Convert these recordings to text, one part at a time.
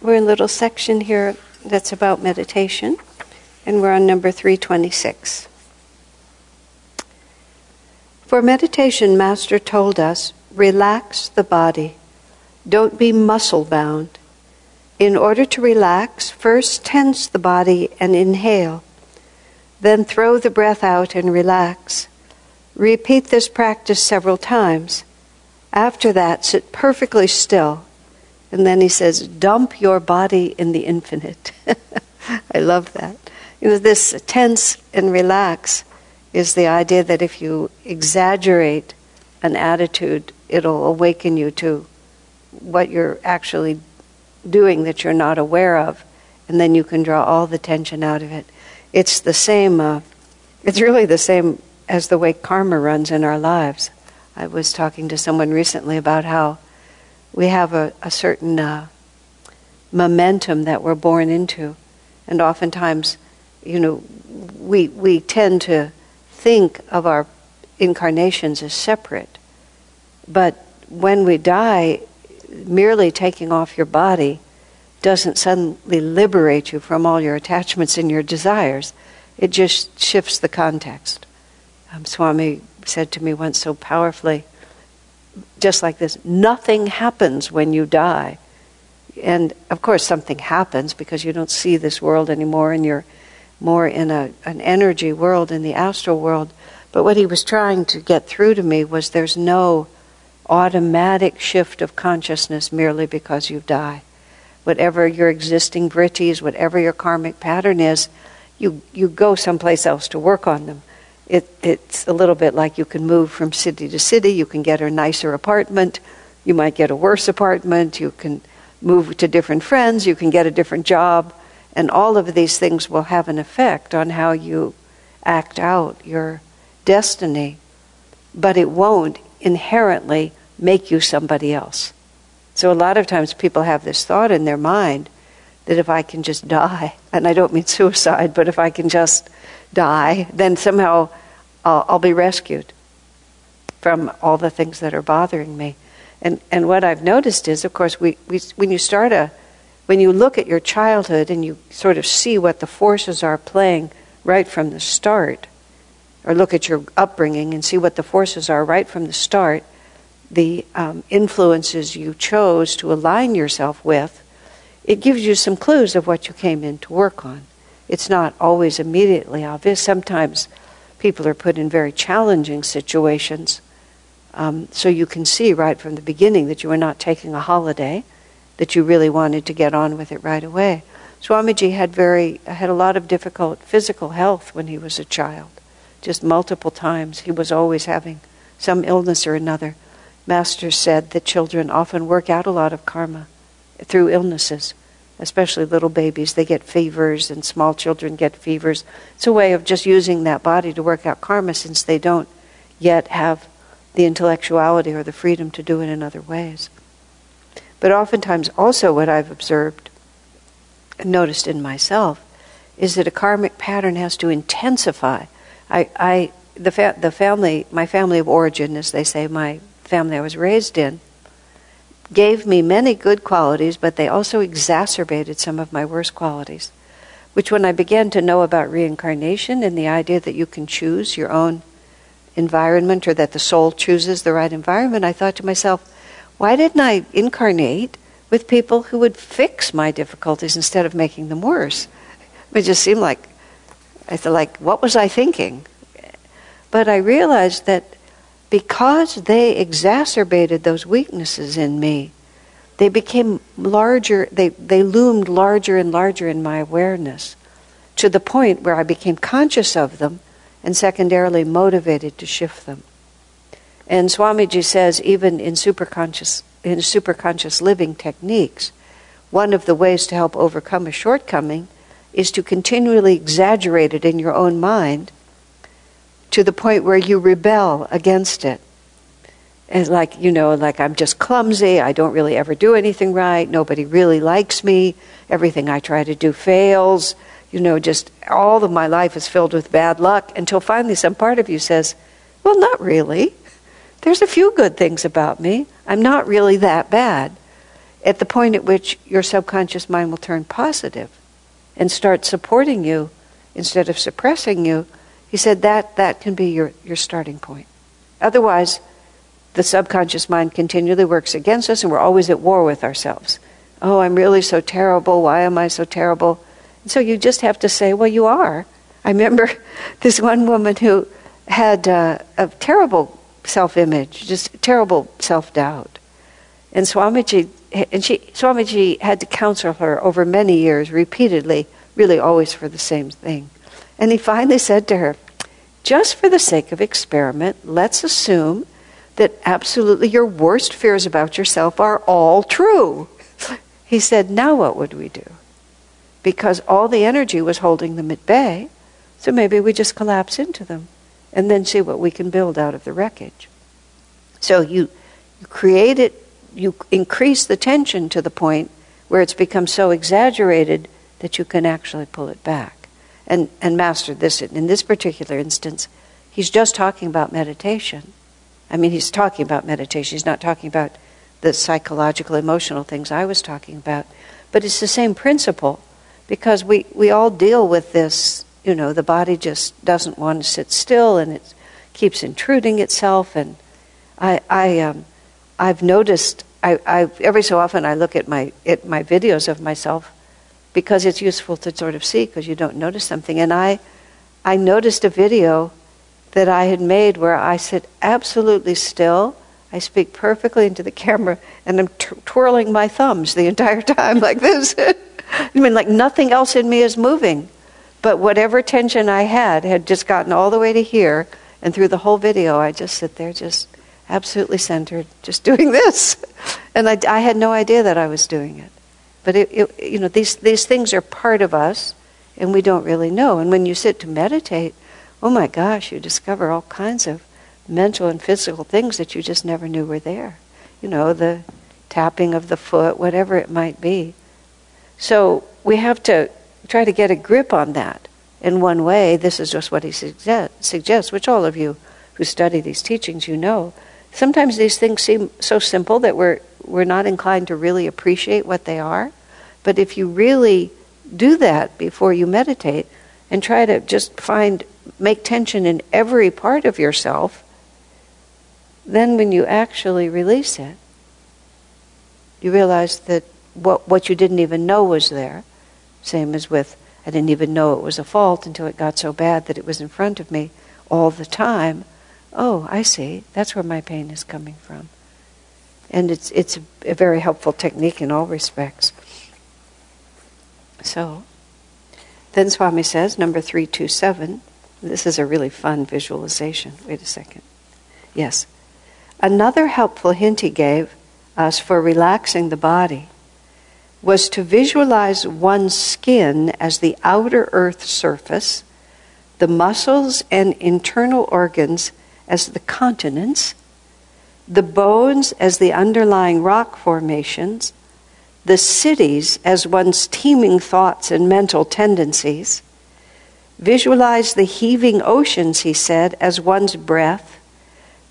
we're in a little section here that's about meditation, and we're on number 326. For meditation, Master told us relax the body, don't be muscle bound. In order to relax, first tense the body and inhale, then throw the breath out and relax. Repeat this practice several times. After that, sit perfectly still. And then he says, dump your body in the infinite. I love that. You know, this tense and relax is the idea that if you exaggerate an attitude, it'll awaken you to what you're actually doing that you're not aware of, and then you can draw all the tension out of it. It's the same, uh, it's really the same as the way karma runs in our lives. I was talking to someone recently about how we have a, a certain uh, momentum that we're born into, and oftentimes, you know, we, we tend to think of our incarnations as separate. But when we die, merely taking off your body doesn't suddenly liberate you from all your attachments and your desires. It just shifts the context. Um, Swami said to me once so powerfully, just like this nothing happens when you die. And of course, something happens because you don't see this world anymore and you're more in a, an energy world, in the astral world. But what he was trying to get through to me was there's no automatic shift of consciousness merely because you die. Whatever your existing vrittis, whatever your karmic pattern is, you, you go someplace else to work on them. It, it's a little bit like you can move from city to city, you can get a nicer apartment, you might get a worse apartment, you can move to different friends, you can get a different job, and all of these things will have an effect on how you act out your destiny, but it won't inherently make you somebody else. So a lot of times people have this thought in their mind that if I can just die, and I don't mean suicide, but if I can just die, then somehow I'll, I'll be rescued from all the things that are bothering me. And and what I've noticed is, of course, we, we when you start a when you look at your childhood and you sort of see what the forces are playing right from the start, or look at your upbringing and see what the forces are right from the start, the um, influences you chose to align yourself with, it gives you some clues of what you came in to work on. It's not always immediately obvious. Sometimes people are put in very challenging situations. Um, so you can see right from the beginning that you were not taking a holiday, that you really wanted to get on with it right away. Swamiji had very had a lot of difficult physical health when he was a child, just multiple times. He was always having some illness or another. Master said that children often work out a lot of karma through illnesses, especially little babies. They get fevers, and small children get fevers. It's a way of just using that body to work out karma since they don't yet have the intellectuality or the freedom to do it in other ways. But oftentimes, also, what I've observed and noticed in myself is that a karmic pattern has to intensify. I, I the, fa- the family, my family of origin, as they say, my family I was raised in gave me many good qualities, but they also exacerbated some of my worst qualities. Which, when I began to know about reincarnation and the idea that you can choose your own environment or that the soul chooses the right environment, I thought to myself, why didn't I incarnate with people who would fix my difficulties instead of making them worse? It just seemed like, I thought, like, what was I thinking? But I realized that because they exacerbated those weaknesses in me, they became larger, they, they loomed larger and larger in my awareness to the point where I became conscious of them and secondarily motivated to shift them. And Swamiji says, even in superconscious, in superconscious living techniques, one of the ways to help overcome a shortcoming is to continually exaggerate it in your own mind to the point where you rebel against it. And like, you know, like I'm just clumsy, I don't really ever do anything right, nobody really likes me, everything I try to do fails, you know, just all of my life is filled with bad luck until finally some part of you says, Well, not really. There's a few good things about me. I'm not really that bad. at the point at which your subconscious mind will turn positive and start supporting you instead of suppressing you, he said that that can be your, your starting point. Otherwise, the subconscious mind continually works against us and we're always at war with ourselves. Oh, I'm really so terrible. Why am I so terrible? And so you just have to say, well, you are. I remember this one woman who had uh, a terrible self image, just terrible self doubt. And Swamiji, and she, Swamiji had to counsel her over many years, repeatedly, really always for the same thing. And he finally said to her, just for the sake of experiment, let's assume that absolutely your worst fears about yourself are all true. He said, now what would we do? Because all the energy was holding them at bay, so maybe we just collapse into them and then see what we can build out of the wreckage. So you, you create it, you increase the tension to the point where it's become so exaggerated that you can actually pull it back and, and master this. In this particular instance, he's just talking about meditation. I mean, he's talking about meditation. He's not talking about the psychological, emotional things I was talking about. But it's the same principle because we, we all deal with this you know, the body just doesn't want to sit still and it keeps intruding itself. And I, I, um, I've noticed, I, I, every so often I look at my, at my videos of myself because it's useful to sort of see because you don't notice something. And I, I noticed a video that I had made where I sit absolutely still. I speak perfectly into the camera and I'm twirling my thumbs the entire time like this. I mean, like nothing else in me is moving. But whatever tension I had had just gotten all the way to here, and through the whole video, I just sit there, just absolutely centered, just doing this. And I, I had no idea that I was doing it. But it, it, you know, these these things are part of us, and we don't really know. And when you sit to meditate, oh my gosh, you discover all kinds of mental and physical things that you just never knew were there. You know, the tapping of the foot, whatever it might be. So we have to try to get a grip on that. In one way, this is just what he suggest, suggests, which all of you who study these teachings, you know. Sometimes these things seem so simple that we're, we're not inclined to really appreciate what they are. But if you really do that before you meditate and try to just find, make tension in every part of yourself, then when you actually release it, you realize that what, what you didn't even know was there same as with, I didn't even know it was a fault until it got so bad that it was in front of me all the time. Oh, I see. That's where my pain is coming from. And it's, it's a, a very helpful technique in all respects. So, then Swami says, number 327, this is a really fun visualization. Wait a second. Yes. Another helpful hint he gave us for relaxing the body was to visualize one's skin as the outer earth surface, the muscles and internal organs as the continents, the bones as the underlying rock formations, the cities as one's teeming thoughts and mental tendencies. Visualize the heaving oceans, he said, as one's breath,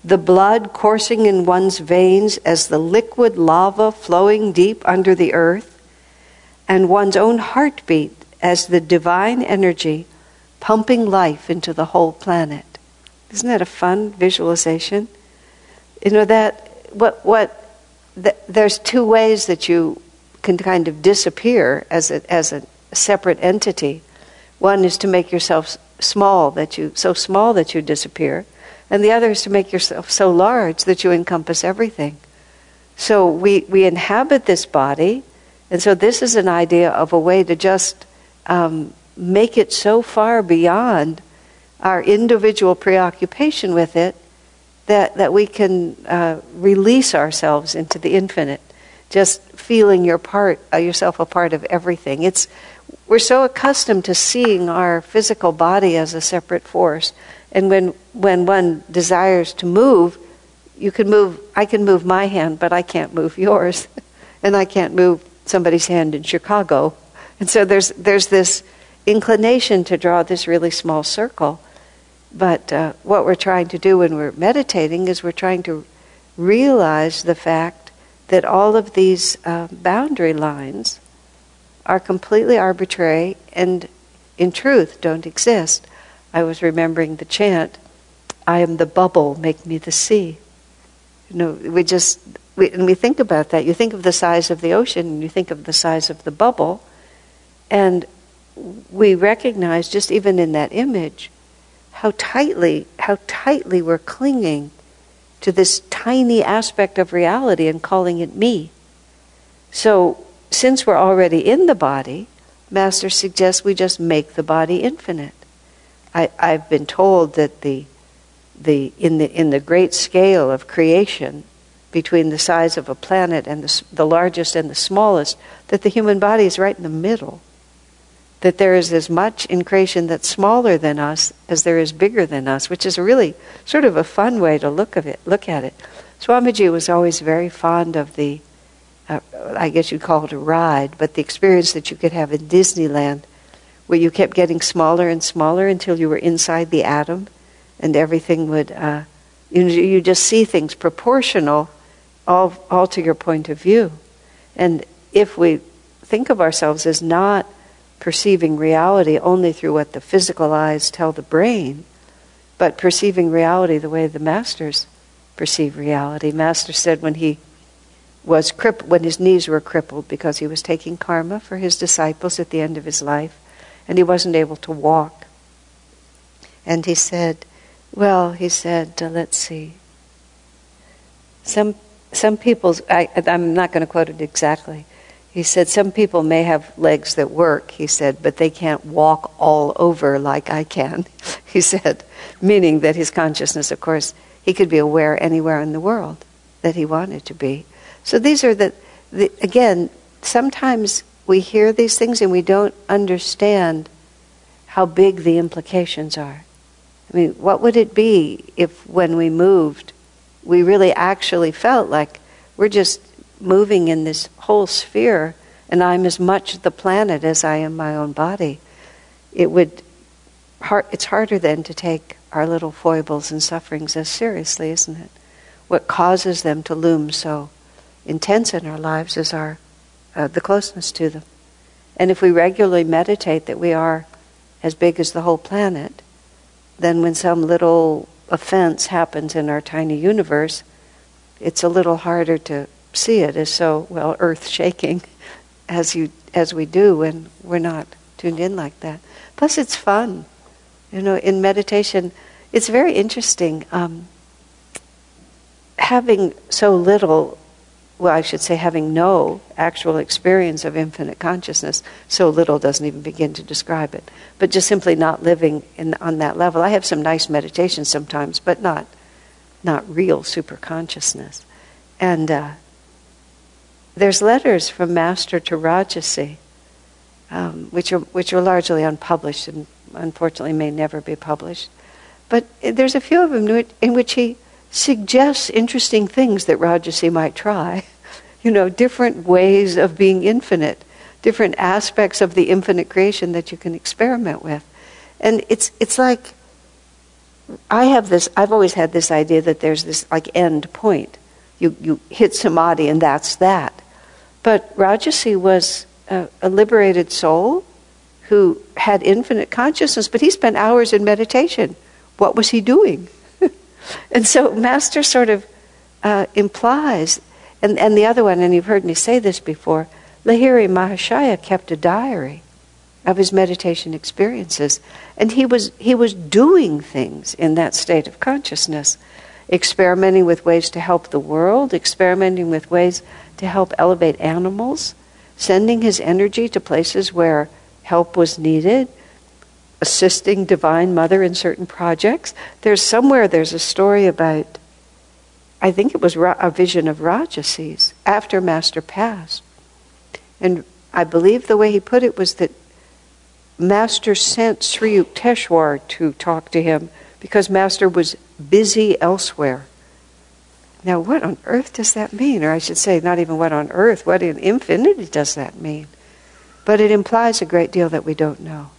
the blood coursing in one's veins as the liquid lava flowing deep under the earth, and one's own heartbeat as the divine energy pumping life into the whole planet. Isn't that a fun visualization? You know that what what the, there's two ways that you can kind of disappear as a, as a separate entity. One is to make yourself small that you so small that you disappear, and the other is to make yourself so large that you encompass everything. So we we inhabit this body and so this is an idea of a way to just um, make it so far beyond our individual preoccupation with it that, that we can uh, release ourselves into the infinite, just feeling your part, uh, yourself a part of everything. It's, we're so accustomed to seeing our physical body as a separate force. And when, when one desires to move, you can move, I can move my hand, but I can't move yours. and I can't move somebody's hand in Chicago. And so there's, there's this inclination to draw this really small circle. But uh, what we're trying to do when we're meditating is we're trying to realize the fact that all of these uh, boundary lines are completely arbitrary and, in truth, don't exist. I was remembering the chant, I am the bubble, make me the sea. You know, we just, we, and we think about that. You think of the size of the ocean and you think of the size of the bubble, and we recognize just even in that image how tightly, how tightly we're clinging to this tiny aspect of reality and calling it me. So, since we're already in the body, Master suggests we just make the body infinite. I, I've been told that the, the, in, the, in the great scale of creation, between the size of a planet and the, the largest and the smallest, that the human body is right in the middle that there is as much in creation that's smaller than us as there is bigger than us, which is really sort of a fun way to look of it. Look at it. Swamiji was always very fond of the, uh, I guess you'd call it a ride, but the experience that you could have in Disneyland, where you kept getting smaller and smaller until you were inside the atom, and everything would, uh, you, you just see things proportional, all all to your point of view, and if we think of ourselves as not perceiving reality only through what the physical eyes tell the brain, but perceiving reality the way the masters perceive reality. Master said when he was cripp- when his knees were crippled because he was taking karma for his disciples at the end of his life, and he wasn't able to walk. And he said, "Well," he said, uh, "Let's see. Some some people's I, I'm not going to quote it exactly." He said, Some people may have legs that work, he said, but they can't walk all over like I can, he said, meaning that his consciousness, of course, he could be aware anywhere in the world that he wanted to be. So these are the, the again, sometimes we hear these things and we don't understand how big the implications are. I mean, what would it be if when we moved, we really actually felt like we're just moving in this whole sphere, and I'm as much the planet as I am my own body, it would it's harder then to take our little foibles and sufferings as seriously, isn't it? What causes them to loom so intense in our lives is our uh, the closeness to them. And if we regularly meditate that we are as big as the whole planet, then when some little offense happens in our tiny universe, it's a little harder to see it as so well earth shaking as you as we do when we're not tuned in like that. Plus, it's fun. You know, in meditation, it's very interesting. Um, having so little, well, I should say, having no actual experience of infinite consciousness, so little doesn't even begin to describe it. But just simply not living in, on that level. I have some nice meditations sometimes, but not not real super consciousness. And uh, there's letters from Master to Rajarsi, um, which, are, which are largely unpublished and unfortunately may never be published. But there's a few of them in which he suggests interesting things that Rajarsi might try. You know, different ways of being infinite, different aspects of the infinite creation that you can experiment with. And it's, it's like, I have this, I've always had this idea that there's this like end point. You, you hit samadhi and that's that. But Rajarsi was a, a liberated soul who had infinite consciousness, but he spent hours in meditation. What was he doing? and so, Master sort of uh, implies, and, and the other one, and you've heard me say this before, Lahiri Mahashaya kept a diary of his meditation experiences. And he was, he was doing things in that state of consciousness, experimenting with ways to help the world, experimenting with ways to help elevate animals, sending his energy to places where help was needed, assisting Divine Mother in certain projects. There's somewhere there's a story about, I think it was a vision of Rajarsi's after Master passed. And I believe the way he put it was that Master sent Sri Yukteswar to talk to him because Master was busy elsewhere. Now, what on earth does that mean? Or I should say, not even what on earth, what in infinity does that mean? But it implies a great deal that we don't know,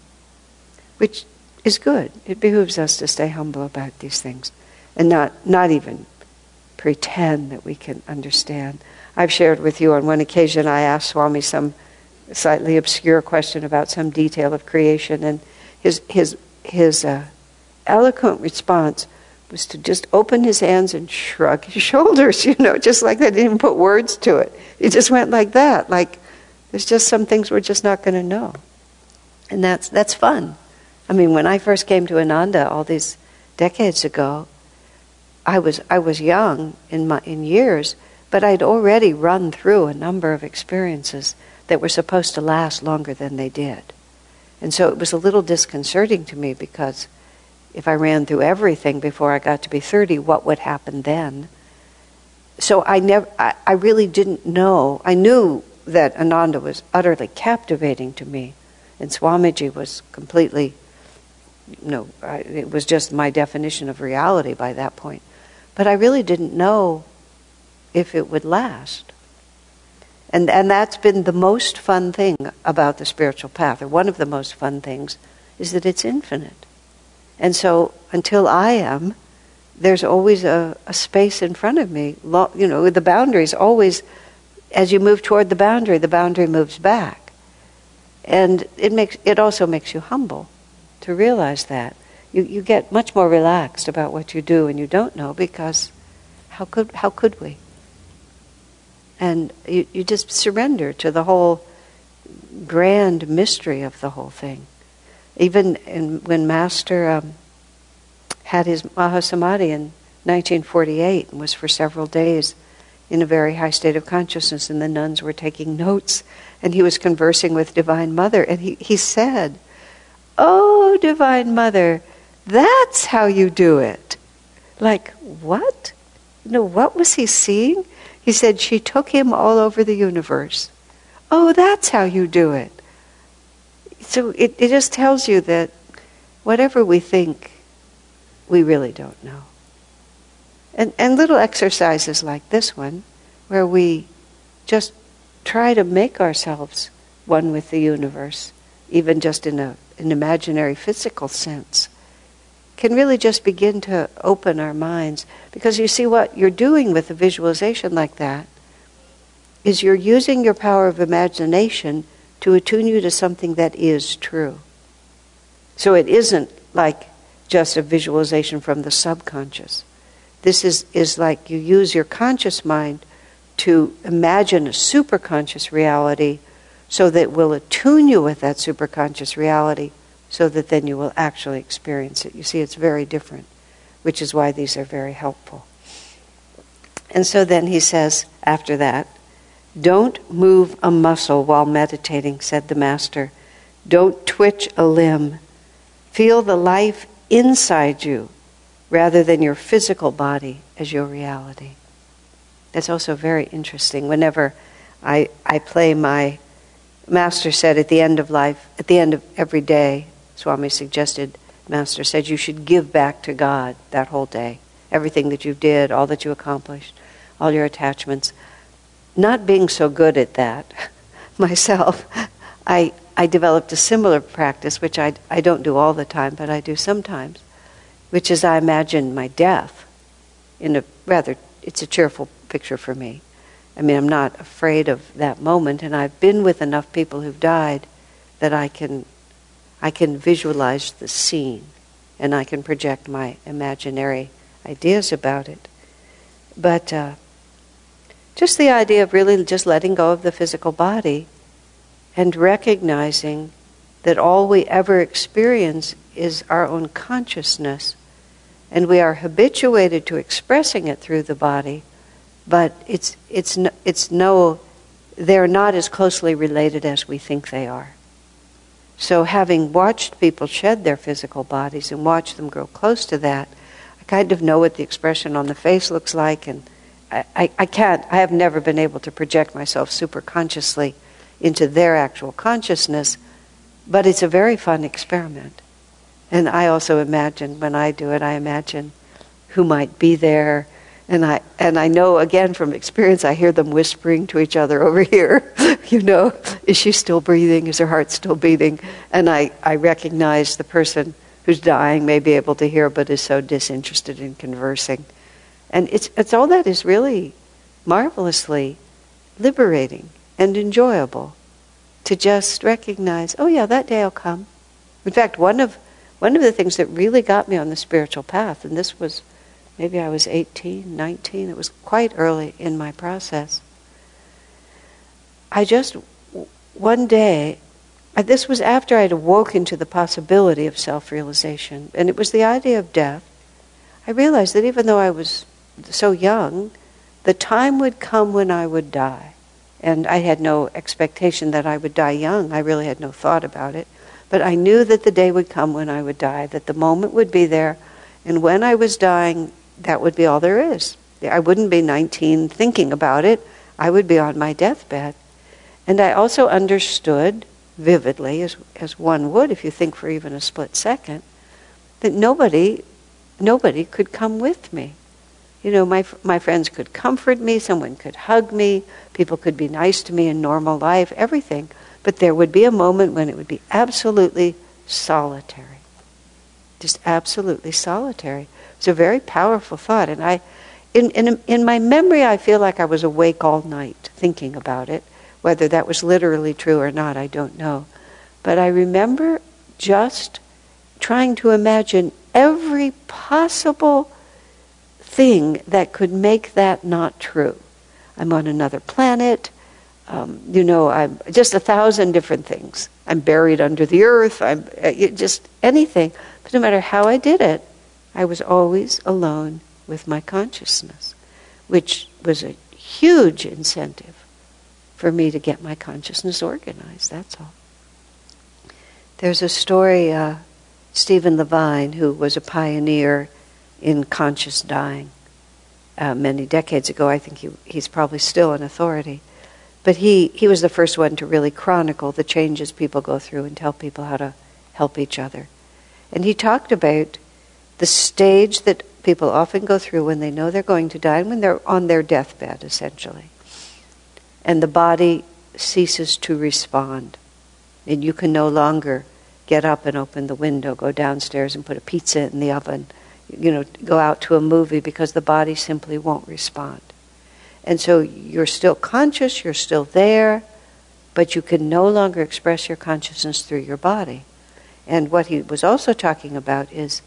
which is good. It behooves us to stay humble about these things and not, not even pretend that we can understand. I've shared with you on one occasion, I asked Swami some slightly obscure question about some detail of creation, and his, his, his uh, eloquent response was to just open his hands and shrug his shoulders, you know, just like that. He didn't put words to it. He just went like that, like there's just some things we're just not going to know. And that's, that's fun. I mean, when I first came to Ananda all these decades ago, I was, I was young in, my, in years, but I'd already run through a number of experiences that were supposed to last longer than they did. And so it was a little disconcerting to me because if I ran through everything before I got to be 30, what would happen then? So I never, I, I really didn't know. I knew that Ananda was utterly captivating to me, and Swamiji was completely, you know, I, it was just my definition of reality by that point. But I really didn't know if it would last. And, and that's been the most fun thing about the spiritual path, or one of the most fun things, is that it's infinite. And so until I am, there's always a, a space in front of me. You know, the boundaries always, as you move toward the boundary, the boundary moves back. And it, makes, it also makes you humble to realize that. You, you get much more relaxed about what you do and you don't know because how could, how could we? And you, you just surrender to the whole grand mystery of the whole thing. Even in, when Master um, had his Mahasamadhi in 1948 and was for several days in a very high state of consciousness, and the nuns were taking notes, and he was conversing with Divine Mother, and he, he said, Oh, Divine Mother, that's how you do it. Like, what? You know, what was he seeing? He said, She took him all over the universe. Oh, that's how you do it. So it, it just tells you that whatever we think, we really don't know. And, and little exercises like this one, where we just try to make ourselves one with the universe, even just in a, an imaginary physical sense, can really just begin to open our minds. Because you see, what you're doing with a visualization like that is you're using your power of imagination to attune you to something that is true. So it isn't like just a visualization from the subconscious. This is, is like you use your conscious mind to imagine a superconscious reality so that will attune you with that superconscious reality so that then you will actually experience it. You see, it's very different, which is why these are very helpful. And so then he says, after that, don't move a muscle while meditating, said the Master. Don't twitch a limb. Feel the life inside you rather than your physical body as your reality. That's also very interesting. Whenever I, I play my Master said at the end of life, at the end of every day, Swami suggested, Master said, you should give back to God that whole day. Everything that you did, all that you accomplished, all your attachments. Not being so good at that myself, I, I developed a similar practice, which I, I don't do all the time, but I do sometimes, which is I imagine my death in a rather, it's a cheerful picture for me. I mean, I'm not afraid of that moment, and I've been with enough people who've died that I can I can visualize the scene and I can project my imaginary ideas about it. But uh, just the idea of really just letting go of the physical body and recognizing that all we ever experience is our own consciousness. And we are habituated to expressing it through the body, but it's, it's, no, it's no, they're not as closely related as we think they are. So, having watched people shed their physical bodies and watched them grow close to that, I kind of know what the expression on the face looks like, and I, I can't, I have never been able to project myself super consciously into their actual consciousness, but it's a very fun experiment. And I also imagine, when I do it, I imagine who might be there and I and I know again from experience I hear them whispering to each other over here, you know, is she still breathing? Is her heart still beating? And I, I recognize the person who's dying may be able to hear but is so disinterested in conversing. And it's, it's all that is really marvelously liberating and enjoyable to just recognize, oh yeah, that day will come. In fact, one of one of the things that really got me on the spiritual path, and this was maybe I was 18, 19, it was quite early in my process. I just, one day, uh, this was after I'd awoken to the possibility of self realization, and it was the idea of death. I realized that even though I was so young, the time would come when I would die. And I had no expectation that I would die young. I really had no thought about it. But I knew that the day would come when I would die, that the moment would be there. And when I was dying, that would be all there is. I wouldn't be 19 thinking about it. I would be on my deathbed. And I also understood vividly, as, as one would if you think for even a split second, that nobody, nobody could come with me. You know, my, my friends could comfort me, someone could hug me, people could be nice to me in normal life, everything. But there would be a moment when it would be absolutely solitary. Just absolutely solitary. It's a very powerful thought. And I, in, in, in my memory, I feel like I was awake all night thinking about it. Whether that was literally true or not, I don't know. But I remember just trying to imagine every possible thing that could make that not true. I'm on another planet. Um, you know, I'm just a thousand different things. I'm buried under the earth. I'm uh, just anything. But no matter how I did it, I was always alone with my consciousness, which was a huge incentive for me to get my consciousness organized. That's all. There's a story, uh, Stephen Levine, who was a pioneer in conscious dying uh, many decades ago. I think he, he's probably still an authority. But he, he was the first one to really chronicle the changes people go through and tell people how to help each other. And he talked about the stage that people often go through when they know they're going to die and when they're on their deathbed, essentially. And the body ceases to respond. And you can no longer get up and open the window, go downstairs and put a pizza in the oven you know, go out to a movie because the body simply won't respond. And so you're still conscious, you're still there, but you can no longer express your consciousness through your body. And what he was also talking about is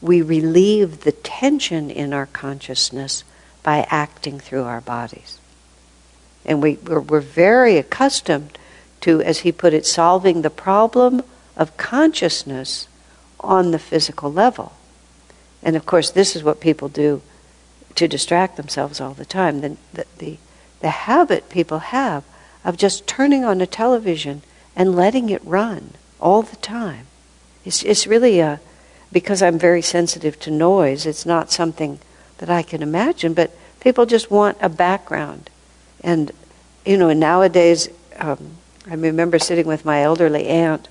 we relieve the tension in our consciousness by acting through our bodies. And we, we're, we're very accustomed to, as he put it, solving the problem of consciousness on the physical level. And of course, this is what people do to distract themselves all the time. The, the, the, the habit people have of just turning on a television and letting it run all the time. It's, it's really a, because I'm very sensitive to noise, it's not something that I can imagine, but people just want a background. And, you know, nowadays, um, I remember sitting with my elderly aunt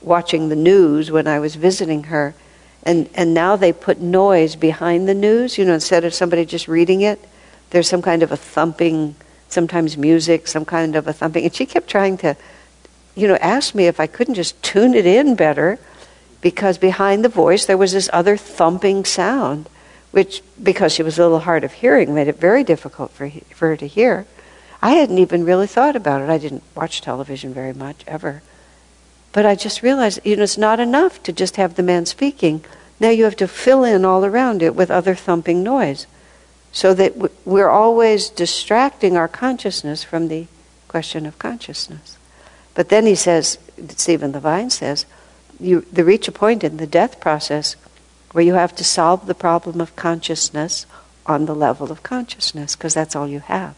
watching the news when I was visiting her, and and now they put noise behind the news you know instead of somebody just reading it there's some kind of a thumping sometimes music some kind of a thumping. And she kept trying to you know ask me if i couldn't just tune it in better because behind the voice there was this other thumping sound which because she was a little hard of hearing made it very difficult for, for her to hear. I hadn't even really thought about it. I didn't watch television very much ever but I just realized, you know, it's not enough to just have the man speaking. Now you have to fill in all around it with other thumping noise. So that we're always distracting our consciousness from the question of consciousness. But then he says, Stephen Levine says, you they reach a point in the death process where you have to solve the problem of consciousness on the level of consciousness, because that's all you have.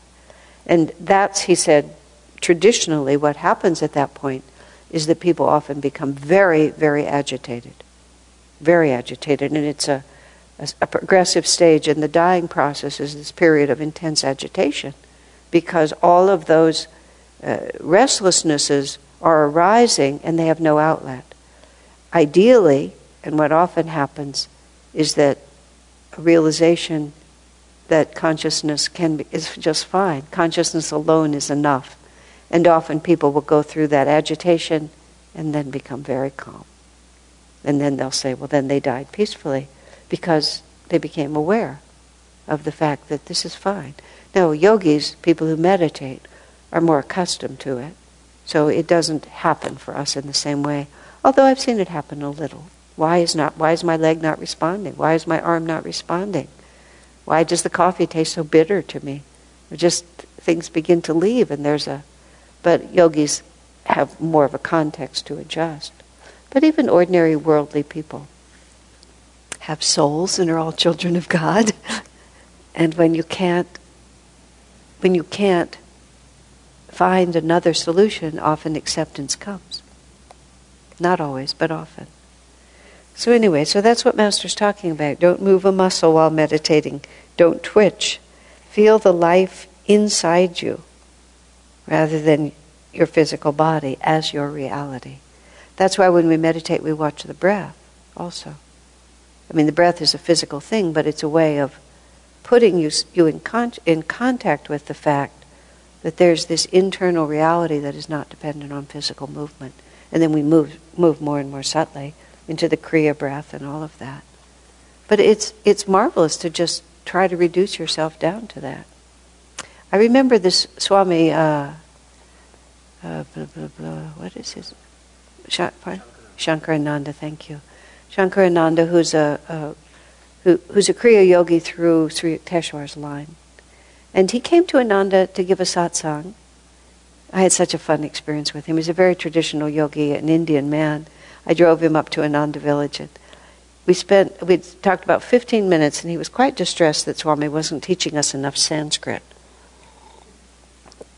And that's, he said, traditionally what happens at that point is that people often become very, very agitated. Very agitated. And it's a, a, a progressive stage in the dying process is this period of intense agitation because all of those uh, restlessnesses are arising and they have no outlet. Ideally, and what often happens, is that a realization that consciousness can be, is just fine. Consciousness alone is enough. And often people will go through that agitation and then become very calm. And then they'll say, well, then they died peacefully because they became aware. of the fact that this is fine. Now, yogis, people who meditate, are more accustomed to it. So it doesn't happen for us in the same way. Although I've seen it happen a little. Why is not why is my leg not responding? Why is my arm not responding? Why does the coffee taste so bitter to me? Just things begin to leave and there's a but yogis have more of a context to adjust. But even ordinary worldly people have souls and are all children of God. and when you can't when you can't find another solution, often acceptance comes. Not always, but often. So, anyway, so that's what Master's talking about. Don't move a muscle while meditating, don't twitch. Feel the life inside you rather than your physical body as your reality. That's why when we meditate, we watch the breath also. I mean, the breath is a physical thing, but it's a way of putting you, you in, con- in contact with the fact that there's this internal reality that is not dependent on physical movement. And then we move, move more and more subtly into the Kriya breath and all of that. But it's, it's marvelous to just try to reduce yourself down to that. I remember this Swami, uh, uh, blah, blah, blah, what is his? Sh- Shankarananda, thank you. Shankarananda, who's a, a who, who's a Kriya yogi through Sri Yukteswar's line. And he came to Ananda to give a satsang. I had such a fun experience with him. He's a very traditional yogi, an Indian man. I drove him up to Ananda village and we spent we talked about 15 minutes and he was quite distressed that Swami wasn't teaching us enough Sanskrit.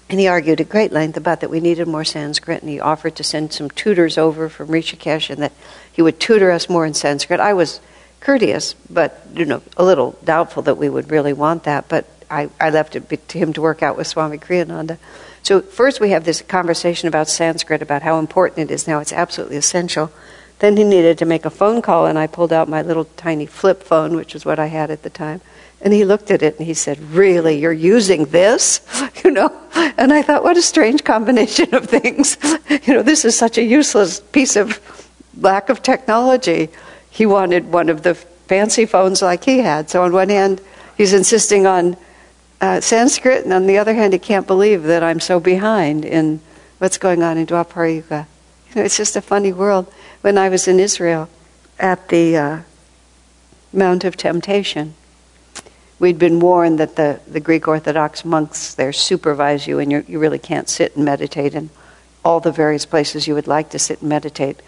And he argued at great length about that we needed more Sanskrit, and he offered to send some tutors over from Rishikesh and that he would tutor us more in Sanskrit. I was courteous, but you know, a little doubtful that we would really want that. But I, I left it to him to work out with Swami Kriyananda. So first we have this conversation about Sanskrit, about how important it is now. It's absolutely essential. Then he needed to make a phone call, and I pulled out my little tiny flip phone, which was what I had at the time. And he looked at it and he said, Really, you're using this? You know? And I thought, what a strange combination of things. You know, this is such a useless piece of lack of technology. He wanted one of the fancy phones like he had. So, on one hand, he's insisting on uh, Sanskrit, and on the other hand, he can't believe that I'm so behind in what's going on in Dwapara Yuga. You know, it's just a funny world. When I was in Israel at the uh, Mount of Temptation, we'd been warned that the, the Greek Orthodox monks there supervise you, and you really can't sit and meditate in all the various places you would like to sit and meditate.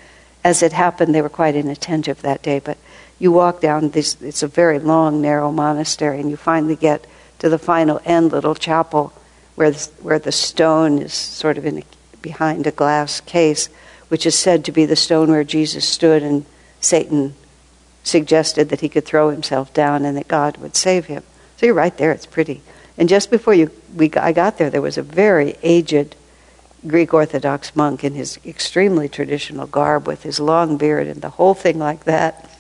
As it happened, they were quite inattentive that day, but you walk down this, it's a very long, narrow monastery, and you finally get to the final end little chapel where the, where the stone is sort of in a, behind a glass case, which is said to be the stone where Jesus stood and Satan suggested that he could throw himself down and that God would save him. So you're right there, it's pretty. And just before you, we, I got there, there was a very aged Greek Orthodox monk in his extremely traditional garb with his long beard and the whole thing like that.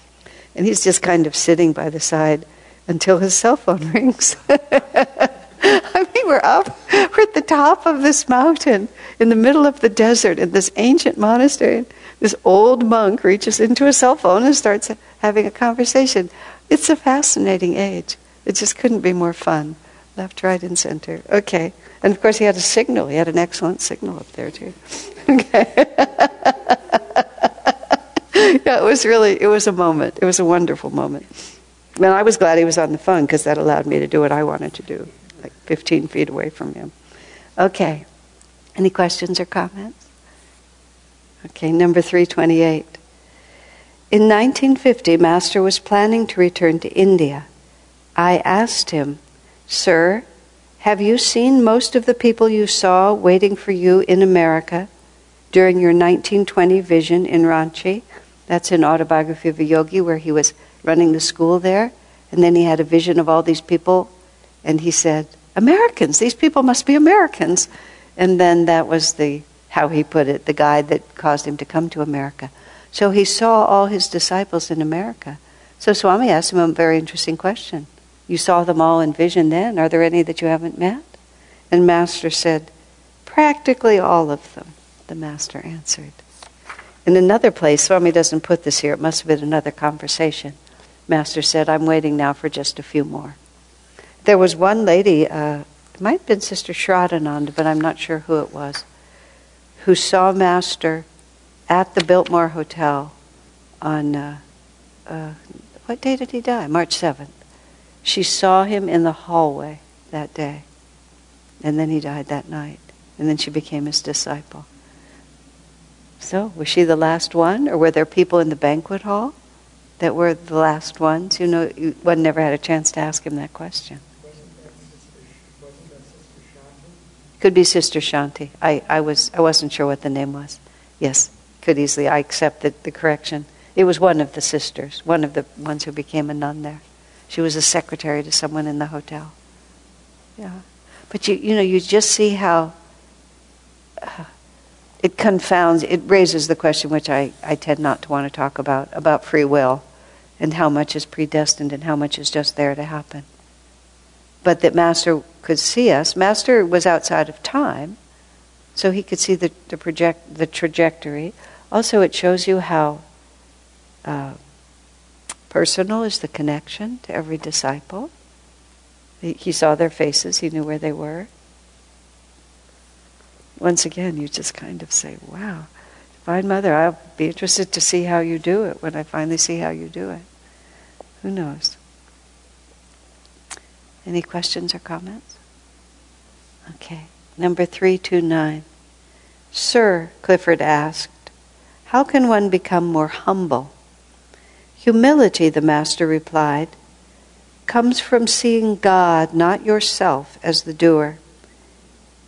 And he's just kind of sitting by the side until his cell phone rings. I mean, we're up, we're at the top of this mountain in the middle of the desert in this ancient monastery. This old monk reaches into his cell phone and starts having a conversation. It's a fascinating age. It just couldn't be more fun. Left, right, and center. Okay. And of course, he had a signal. He had an excellent signal up there, too. Okay. yeah, it was really, it was a moment. It was a wonderful moment. Well, I was glad he was on the phone because that allowed me to do what I wanted to do, like 15 feet away from him. Okay. Any questions or comments? Okay, number 328. In 1950, Master was planning to return to India. I asked him, Sir, have you seen most of the people you saw waiting for you in America during your 1920 vision in Ranchi? That's in Autobiography of a Yogi, where he was running the school there. And then he had a vision of all these people, and he said, Americans, these people must be Americans. And then that was the, how he put it, the guide that caused him to come to America. So he saw all his disciples in America. So Swami asked him a very interesting question. You saw them all in vision then. Are there any that you haven't met? And Master said, Practically all of them, the Master answered. In another place, Swami doesn't put this here, it must have been another conversation. Master said, I'm waiting now for just a few more. there was one lady, uh, it might have been Sister Shraddhananda, but I'm not sure who it was, who saw Master at the Biltmore Hotel on, uh, uh, what day did he die? March 7th. She saw him in the hallway that day. And then he died that night. And then she became his disciple. So, was she the last one, or were there people in the banquet hall that were the last ones? You know, one never had a chance to ask him that question. Could be Sister Shanti. I, I, was, I wasn't sure what the name was. Yes, could easily. I accept the, the correction. It was one of the sisters, one of the ones who became a nun there. She was a secretary to someone in the hotel. Yeah. But you, you know, you just see how uh, it confounds, it raises the question, which I, I tend not to want to talk about, about free will and how much is predestined and how much is just there to happen. But that Master could see us. Master was outside of time, so he could see the, the, project, the trajectory. Also, it shows you how uh, personal is the connection to every disciple. He, saw their faces, he knew where they were once again, you just kind of say, wow, Divine Mother, I'll be interested to see how you do it when I finally see how you do it. Who knows? Any questions or comments? Okay. Number 329. Sir, Clifford asked, how can one become more humble? Humility, the Master replied, comes from seeing God, not yourself, as the doer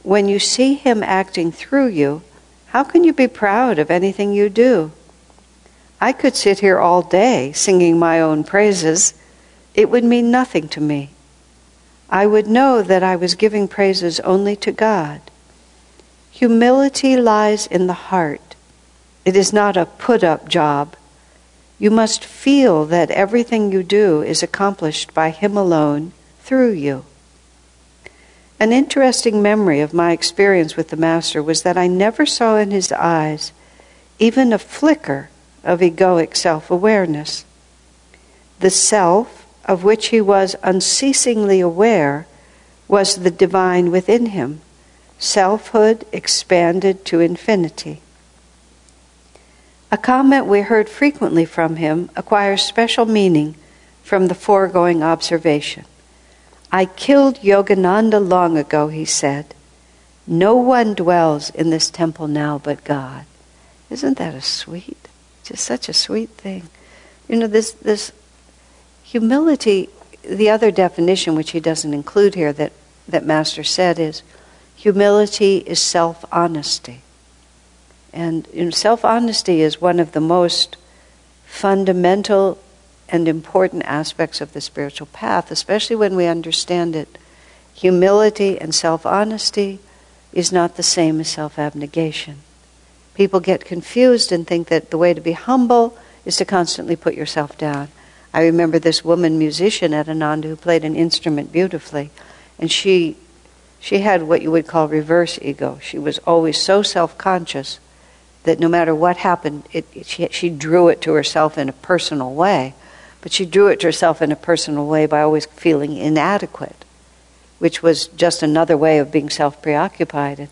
when you see Him acting through you, how can you be proud of anything you do? I could sit here all day singing my own praises. It would mean nothing to me. I would know that I was giving praises only to God. Humility lies in the heart. It is not a put up job. You must feel that everything you do is accomplished by Him alone through you. An interesting memory of my experience with the Master was that I never saw in his eyes even a flicker of egoic self awareness. The self of which he was unceasingly aware was the divine within him, selfhood expanded to infinity. A comment we heard frequently from him acquires special meaning from the foregoing observation. I killed Yogananda long ago, he said. No one dwells in this temple now but God. Isn't that a sweet, just such a sweet thing? You know, this, this humility, the other definition, which he doesn't include here, that, that Master said is humility is self honesty. And you know, self honesty is one of the most fundamental and important aspects of the spiritual path, especially when we understand it. Humility and self honesty is not the same as self abnegation. People get confused and think that the way to be humble is to constantly put yourself down. I remember this woman musician at Ananda who played an instrument beautifully, and she she had what you would call reverse ego. She was always so self conscious that no matter what happened, it, she, she drew it to herself in a personal way. But she drew it to herself in a personal way by always feeling inadequate, which was just another way of being self preoccupied. And,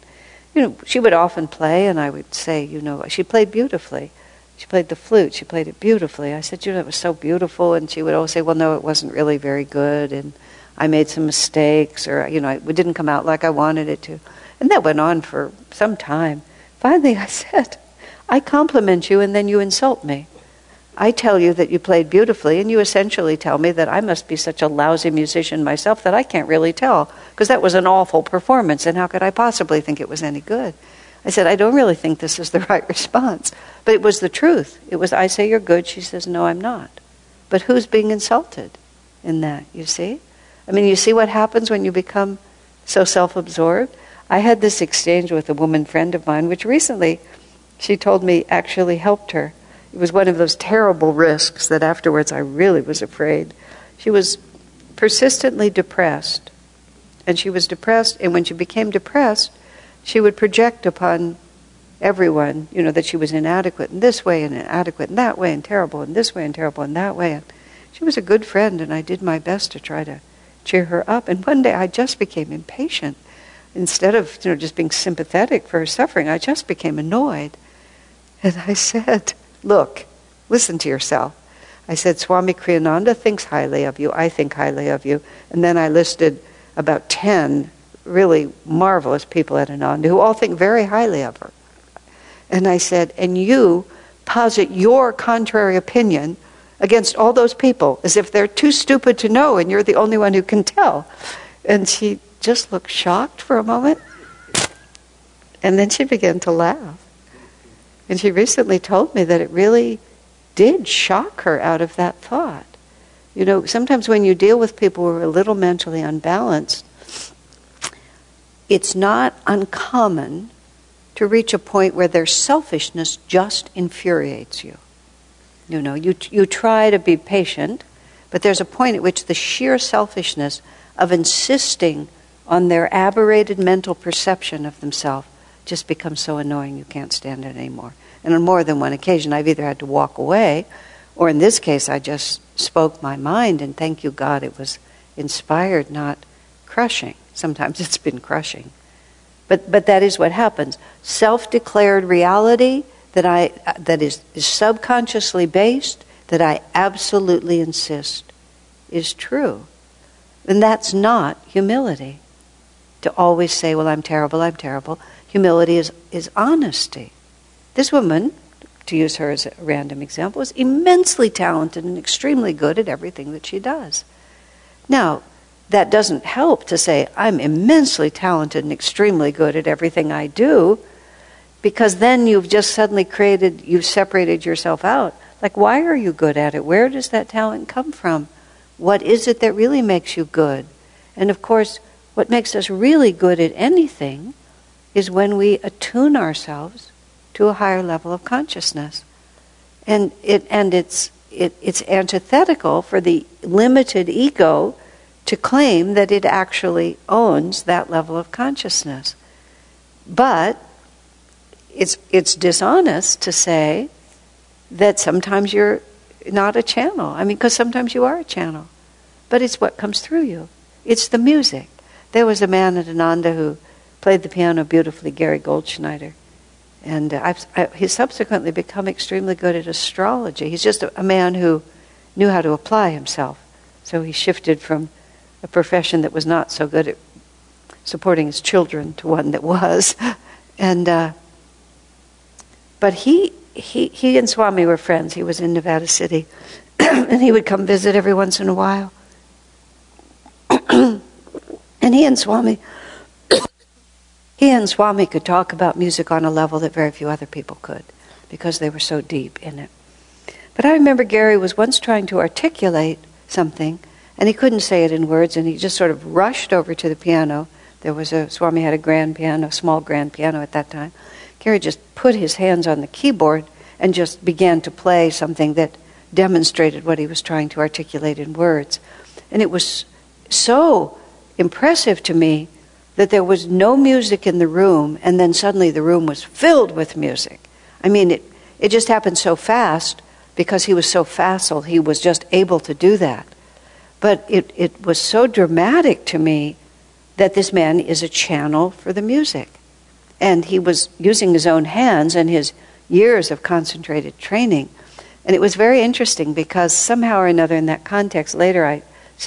you know, she would often play, and I would say, you know, she played beautifully. She played the flute, she played it beautifully. I said, you know, it was so beautiful. And she would always say, well, no, it wasn't really very good. And I made some mistakes, or, you know, it didn't come out like I wanted it to. And that went on for some time. Finally, I said, I compliment you, and then you insult me. I tell you that you played beautifully, and you essentially tell me that I must be such a lousy musician myself that I can't really tell, because that was an awful performance, and how could I possibly think it was any good? I said, I don't really think this is the right response. But it was the truth. It was, I say you're good. She says, no, I'm not. But who's being insulted in that, you see? I mean, you see what happens when you become so self absorbed? I had this exchange with a woman friend of mine, which recently she told me actually helped her it was one of those terrible risks that afterwards I really was afraid. She was persistently depressed. And she was depressed, and when she became depressed, she would project upon everyone, you know, that she was inadequate in this way and inadequate in that way and terrible in this way and terrible in that way. And she was a good friend, and I did my best to try to cheer her up. And one day I just became impatient. Instead of you know, just being sympathetic for her suffering, I just became annoyed. And I said, Look, listen to yourself. I said, Swami Kriyananda thinks highly of you. I think highly of you. And then I listed about 10 really marvelous people at Ananda who all think very highly of her. And I said, and you posit your contrary opinion against all those people as if they're too stupid to know and you're the only one who can tell. And she just looked shocked for a moment. And then she began to laugh. And she recently told me that it really did shock her out of that thought. You know, sometimes when you deal with people who are a little mentally unbalanced, it's not uncommon to reach a point where their selfishness just infuriates you. You know, you, you try to be patient, but there's a point at which the sheer selfishness of insisting on their aberrated mental perception of themselves just becomes so annoying you can't stand it anymore. And on more than one occasion, I've either had to walk away, or in this case, I just spoke my mind, and thank you, God, it was inspired, not crushing. Sometimes it's been crushing. But, but that is what happens. Self declared reality that, I, that is, is subconsciously based, that I absolutely insist is true. And that's not humility. To always say, well, I'm terrible, I'm terrible. Humility is, is honesty. This woman, to use her as a random example, is immensely talented and extremely good at everything that she does. Now, that doesn't help to say, I'm immensely talented and extremely good at everything I do, because then you've just suddenly created, you've separated yourself out. Like, why are you good at it? Where does that talent come from? What is it that really makes you good? And of course, what makes us really good at anything is when we attune ourselves to a higher level of consciousness. And, it, and it's, it, it's antithetical for the limited ego to claim that it actually owns that level of consciousness. But it's, it's dishonest to say that sometimes you're not a channel. I mean, because sometimes you are a channel. But it's what comes through you, it's the music. There was a man at Ananda who played the piano beautifully, Gary Goldschneider. And uh, I, he's subsequently become extremely good at astrology. He's just a, a man who knew how to apply himself. So he shifted from a profession that was not so good at supporting his children to one that was. And uh, but he he he and Swami were friends. He was in Nevada City, and he would come visit every once in a while. And he and Swami he and Swami could talk about music on a level that very few other people could because they were so deep in it. But I remember Gary was once trying to articulate something and he couldn't say it in words, and he just sort of rushed over to the piano. There was a, Swami had a grand piano, a small grand piano at that time. Gary just put his hands on the keyboard and just began to play something that demonstrated what he was trying to articulate in words. And it was so impressive to me that there was no music in the room, and then suddenly the room was filled with music. I mean, it, it just happened so fast because he was so facile, he was just able to do that. But it, it was so dramatic to me that this man is a channel for the music. And he was using his own hands and his years of concentrated training. And it was very interesting because somehow or another in that context, later I,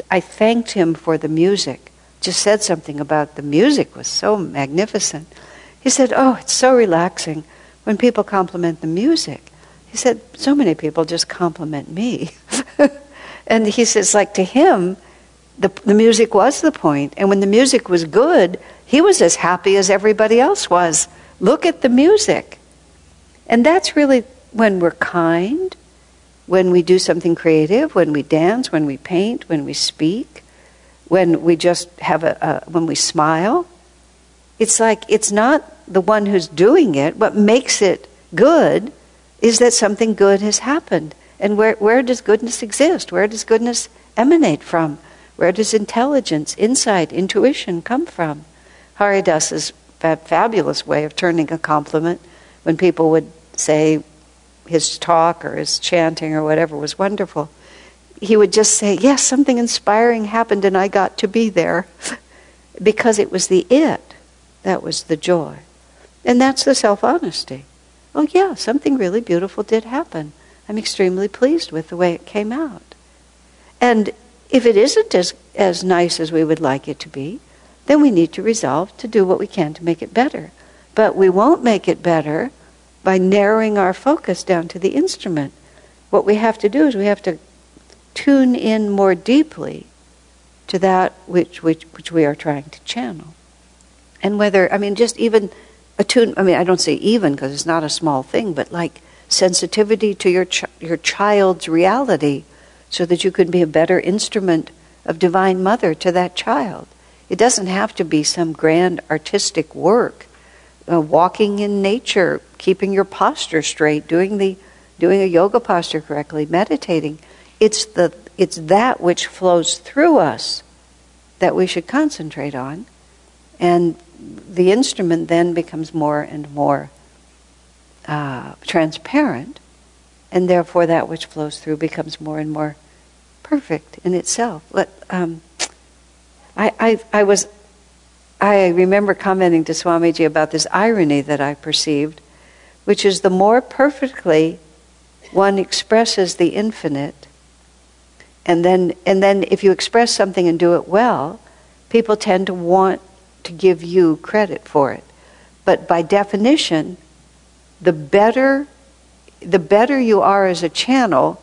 I thanked him for the music. Just said something about the music was so magnificent. He said, Oh, it's so relaxing when people compliment the music. He said, So many people just compliment me. And he says, like to him, the, the music was the point. And when the music was good, he was as happy as everybody else was. Look at the music. And that's really when we're kind, when we do something creative, when we dance, when we paint, when we speak, when we just have a, a when we smile. It's like it's not the one who's doing it. What makes it good is that something good has happened. And where, where does goodness exist? Where does goodness emanate from? Where does intelligence, insight, intuition come from? Haridas's fabulous way of turning a compliment when people would say his talk or his chanting or whatever was wonderful. He would just say, Yes, something inspiring happened and I got to be there. because it was the it that was the joy. And that's the self honesty. Oh, yeah, something really beautiful did happen. I'm extremely pleased with the way it came out. And if it isn't as, as nice as we would like it to be, then we need to resolve to do what we can to make it better. But we won't make it better by narrowing our focus down to the instrument. What we have to do is we have to tune in more deeply to that which, which, which we are trying to channel. And whether, I mean, just even attune, I mean, I don't say even because it's not a small thing, but like sensitivity to your, ch- your child's reality so that you can be a better instrument of Divine Mother to that child. It doesn't have to be some grand artistic work. Uh, walking in nature, keeping your posture straight, doing the doing a yoga posture correctly, meditating. It's the it's that which flows through us that we should concentrate on, and the instrument then becomes more and more uh, transparent, and therefore that which flows through becomes more and more perfect in itself. Let, um, I, I, I was, I remember commenting to Swamiji about this irony that I perceived, which is the more perfectly one expresses the infinite, and then, and then if you express something and do it well, people tend to want to give you credit for it. But by definition, the better, the better you are as a channel,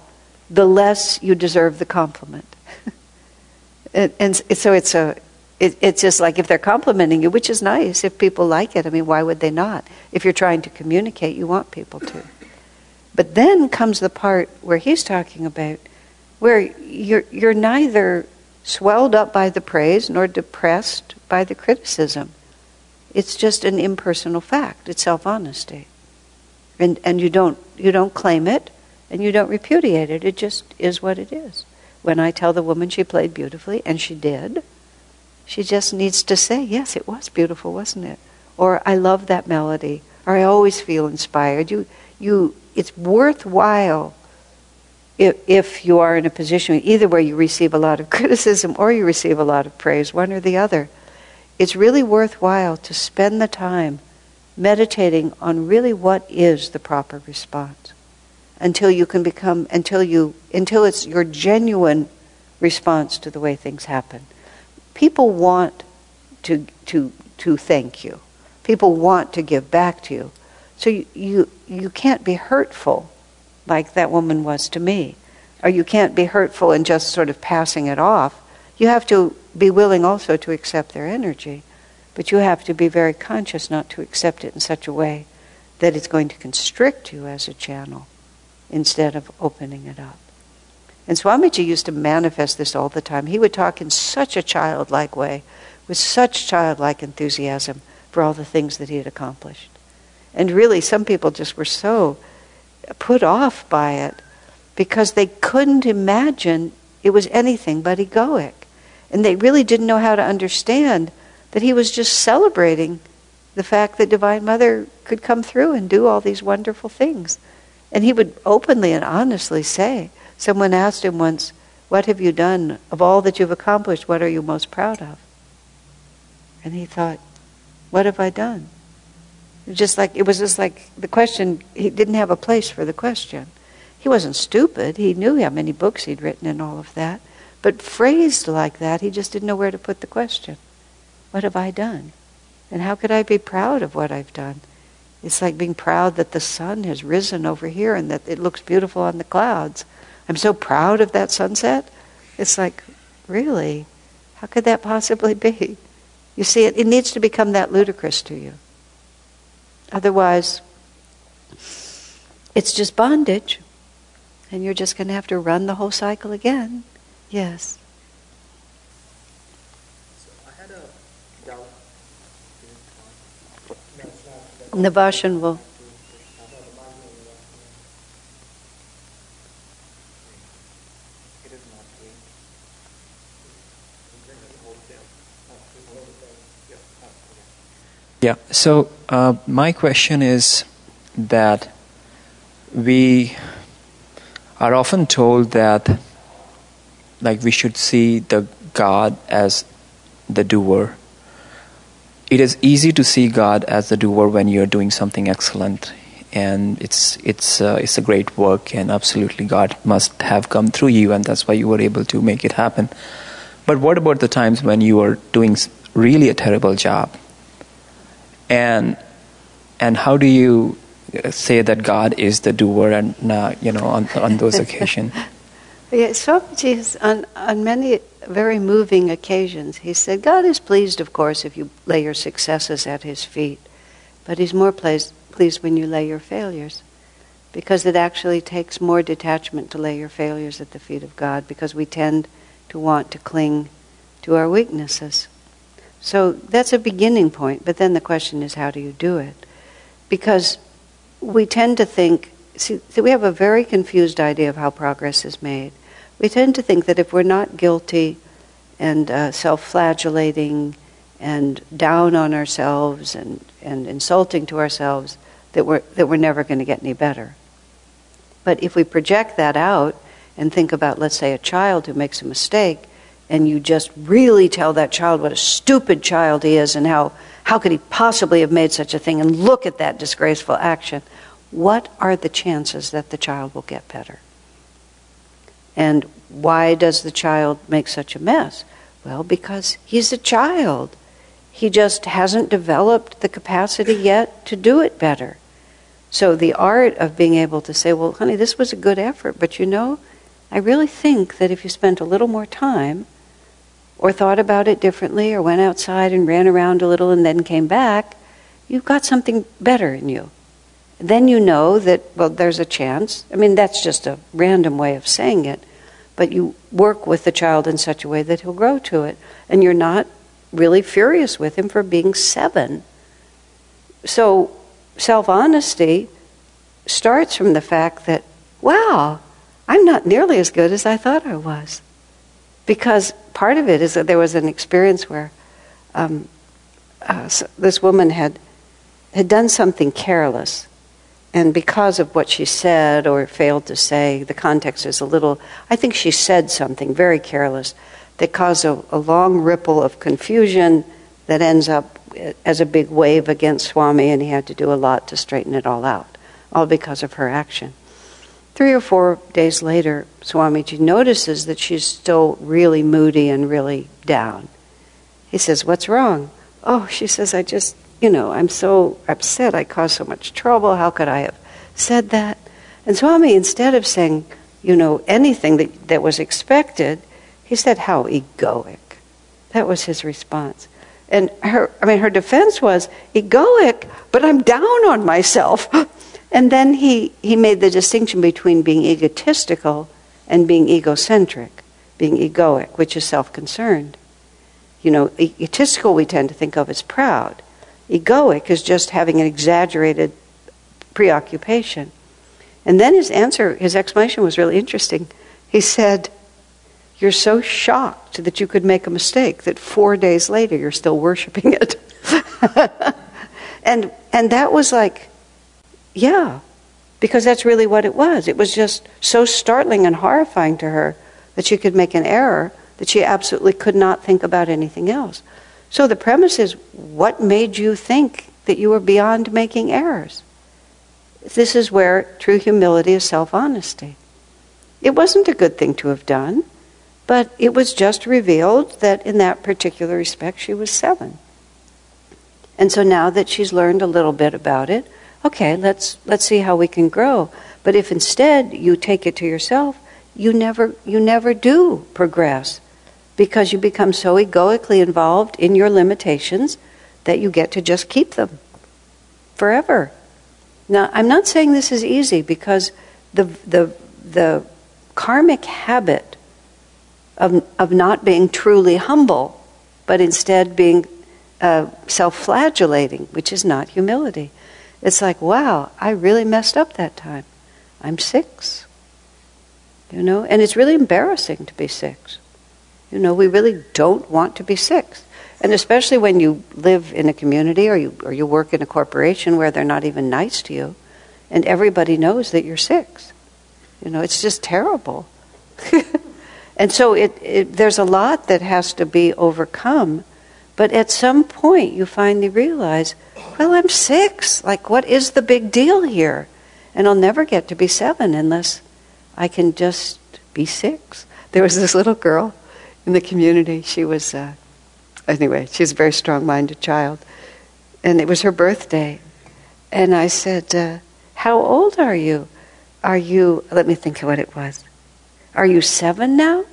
the less you deserve the compliment. and, and, so it's a it, it's just like if they're complimenting you, which is nice if people like it. I mean, why would they not? If you're trying to communicate, you want people to. But then comes the part where he's talking about where you're you're neither swelled up by the praise nor depressed by the criticism. It's just an impersonal fact. It's self-honesty. And and you don't you don't claim it and you don't repudiate it. It just is what it is. When I tell the woman she played beautifully, and she did, she just needs to say, Yes, it was beautiful, wasn't it? Or I love that melody, or I always feel inspired. You, you, it's worthwhile if, you are in a position either where you receive a lot of criticism or you receive a lot of praise, one or the other. It's really worthwhile to spend the time meditating on really what is the proper response until you can become until you until it's your genuine response to the way things happen. People want to to to thank you. People want to give back to you. So you, you you can't be hurtful like that woman was to me. Or you can't be hurtful and just sort of passing it off. You have to be willing also to accept their energy. But you have to be very conscious not to accept it in such a way that it's going to constrict you as a channel instead of opening it up. And Swamiji used to manifest this all the time. He would talk in such a childlike way, with such childlike enthusiasm for all the things that he had accomplished. And really, some people just were so put off by it because they couldn't imagine it was anything but egoic. And they really didn't know how to understand that he was just celebrating the fact that Divine Mother could come through and do all these wonderful things. And he would openly and honestly say, someone asked him once, What have you done? Of all that you've accomplished, what are you most proud of? And he thought, What have I done? Just like it was just like the question he didn't have a place for the question. He wasn't stupid, he knew how many books he'd written and all of that. But phrased like that, he just didn't know where to put the question. What have I done? And how could I be proud of what I've done? It's like being proud that the sun has risen over here and that it looks beautiful on the clouds. I'm so proud of that sunset. It's like, really? How could that possibly be? You see, it, it needs to become that ludicrous to you. Otherwise, it's just bondage. And you're just going to have to run the whole cycle again. Yes. Navashan will. Yeah, so uh, my question is that we are often told that like we should see the God as the doer. It is easy to see God as the doer when you're doing something excellent, and it's it's uh, it's a great work, and absolutely God must have come through you, and that's why you were able to make it happen. But what about the times when you are doing really a terrible job, and and how do you say that God is the doer, and uh, you know on on those occasions? Yeah, Swamiji, on, on many very moving occasions, he said, God is pleased, of course, if you lay your successes at his feet, but he's more pleased, pleased when you lay your failures, because it actually takes more detachment to lay your failures at the feet of God, because we tend to want to cling to our weaknesses. So that's a beginning point, but then the question is, how do you do it? Because we tend to think see, we have a very confused idea of how progress is made. We tend to think that if we're not guilty and uh, self flagellating and down on ourselves and, and insulting to ourselves, that we're, that we're never going to get any better. But if we project that out and think about, let's say, a child who makes a mistake, and you just really tell that child what a stupid child he is and how, how could he possibly have made such a thing, and look at that disgraceful action what are the chances that the child will get better? And why does the child make such a mess? Well, because he's a child. He just hasn't developed the capacity yet to do it better. So the art of being able to say, well, honey, this was a good effort, but you know, I really think that if you spent a little more time, or thought about it differently, or went outside and ran around a little and then came back, you've got something better in you then you know that, well, there's a chance. I mean, that's just a random way of saying it, but you work with the child in such a way that he'll grow to it. And you're not really furious with him for being seven. So, self honesty starts from the fact that, wow, I'm not nearly as good as I thought I was. Because part of it is that there was an experience where um, uh, this woman had, had done something careless and because of what she said or failed to say, the context is a little, I think she said something very careless that caused a, a long ripple of confusion that ends up as a big wave against Swami, and he had to do a lot to straighten it all out, all because of her action. Three or four days later, Swamiji notices that she's still really moody and really down. He says, What's wrong? Oh, she says, I just you know, I'm so upset, I caused so much trouble, how could I have said that? And Swami, instead of saying, you know, anything that, that was expected, he said, how egoic. That was his response. And her, I mean, her defense was egoic, but I'm down on myself. and then he, he made the distinction between being egotistical and being egocentric, being egoic, which is self concerned. You know, egotistical we tend to think of as proud. Egoic is just having an exaggerated preoccupation. And then his answer, his explanation was really interesting. He said, You're so shocked that you could make a mistake that four days later you're still worshiping it. and, and that was like, yeah, because that's really what it was. It was just so startling and horrifying to her that she could make an error that she absolutely could not think about anything else. So the premise is what made you think that you were beyond making errors? This is where true humility is self honesty. It wasn't a good thing to have done, but it was just revealed that in that particular respect she was seven. And so now that she's learned a little bit about it, okay, let's let's see how we can grow. But if instead you take it to yourself, you never you never do progress because you become so egoically involved in your limitations that you get to just keep them forever. Now, I'm not saying this is easy because the, the, the karmic habit of, of not being truly humble, but instead being uh, self flagellating, which is not humility. It's like, wow, I really messed up that time. I'm six. You know, and it's really embarrassing to be six. You know, we really don't want to be six. And especially when you live in a community or you, or you work in a corporation where they're not even nice to you, and everybody knows that you're six. You know, it's just terrible. And so it, it, there's a lot that has to be overcome. But at some point, you finally realize, well, I'm six. Like, what is the big deal here? And I'll never get to be seven unless I can just be six. There was this little girl in the community. She was, uh, anyway, she was a very strong minded child. And it was her birthday. And I said, uh, How old are you? Are you, let me think of what it was. Are you seven now?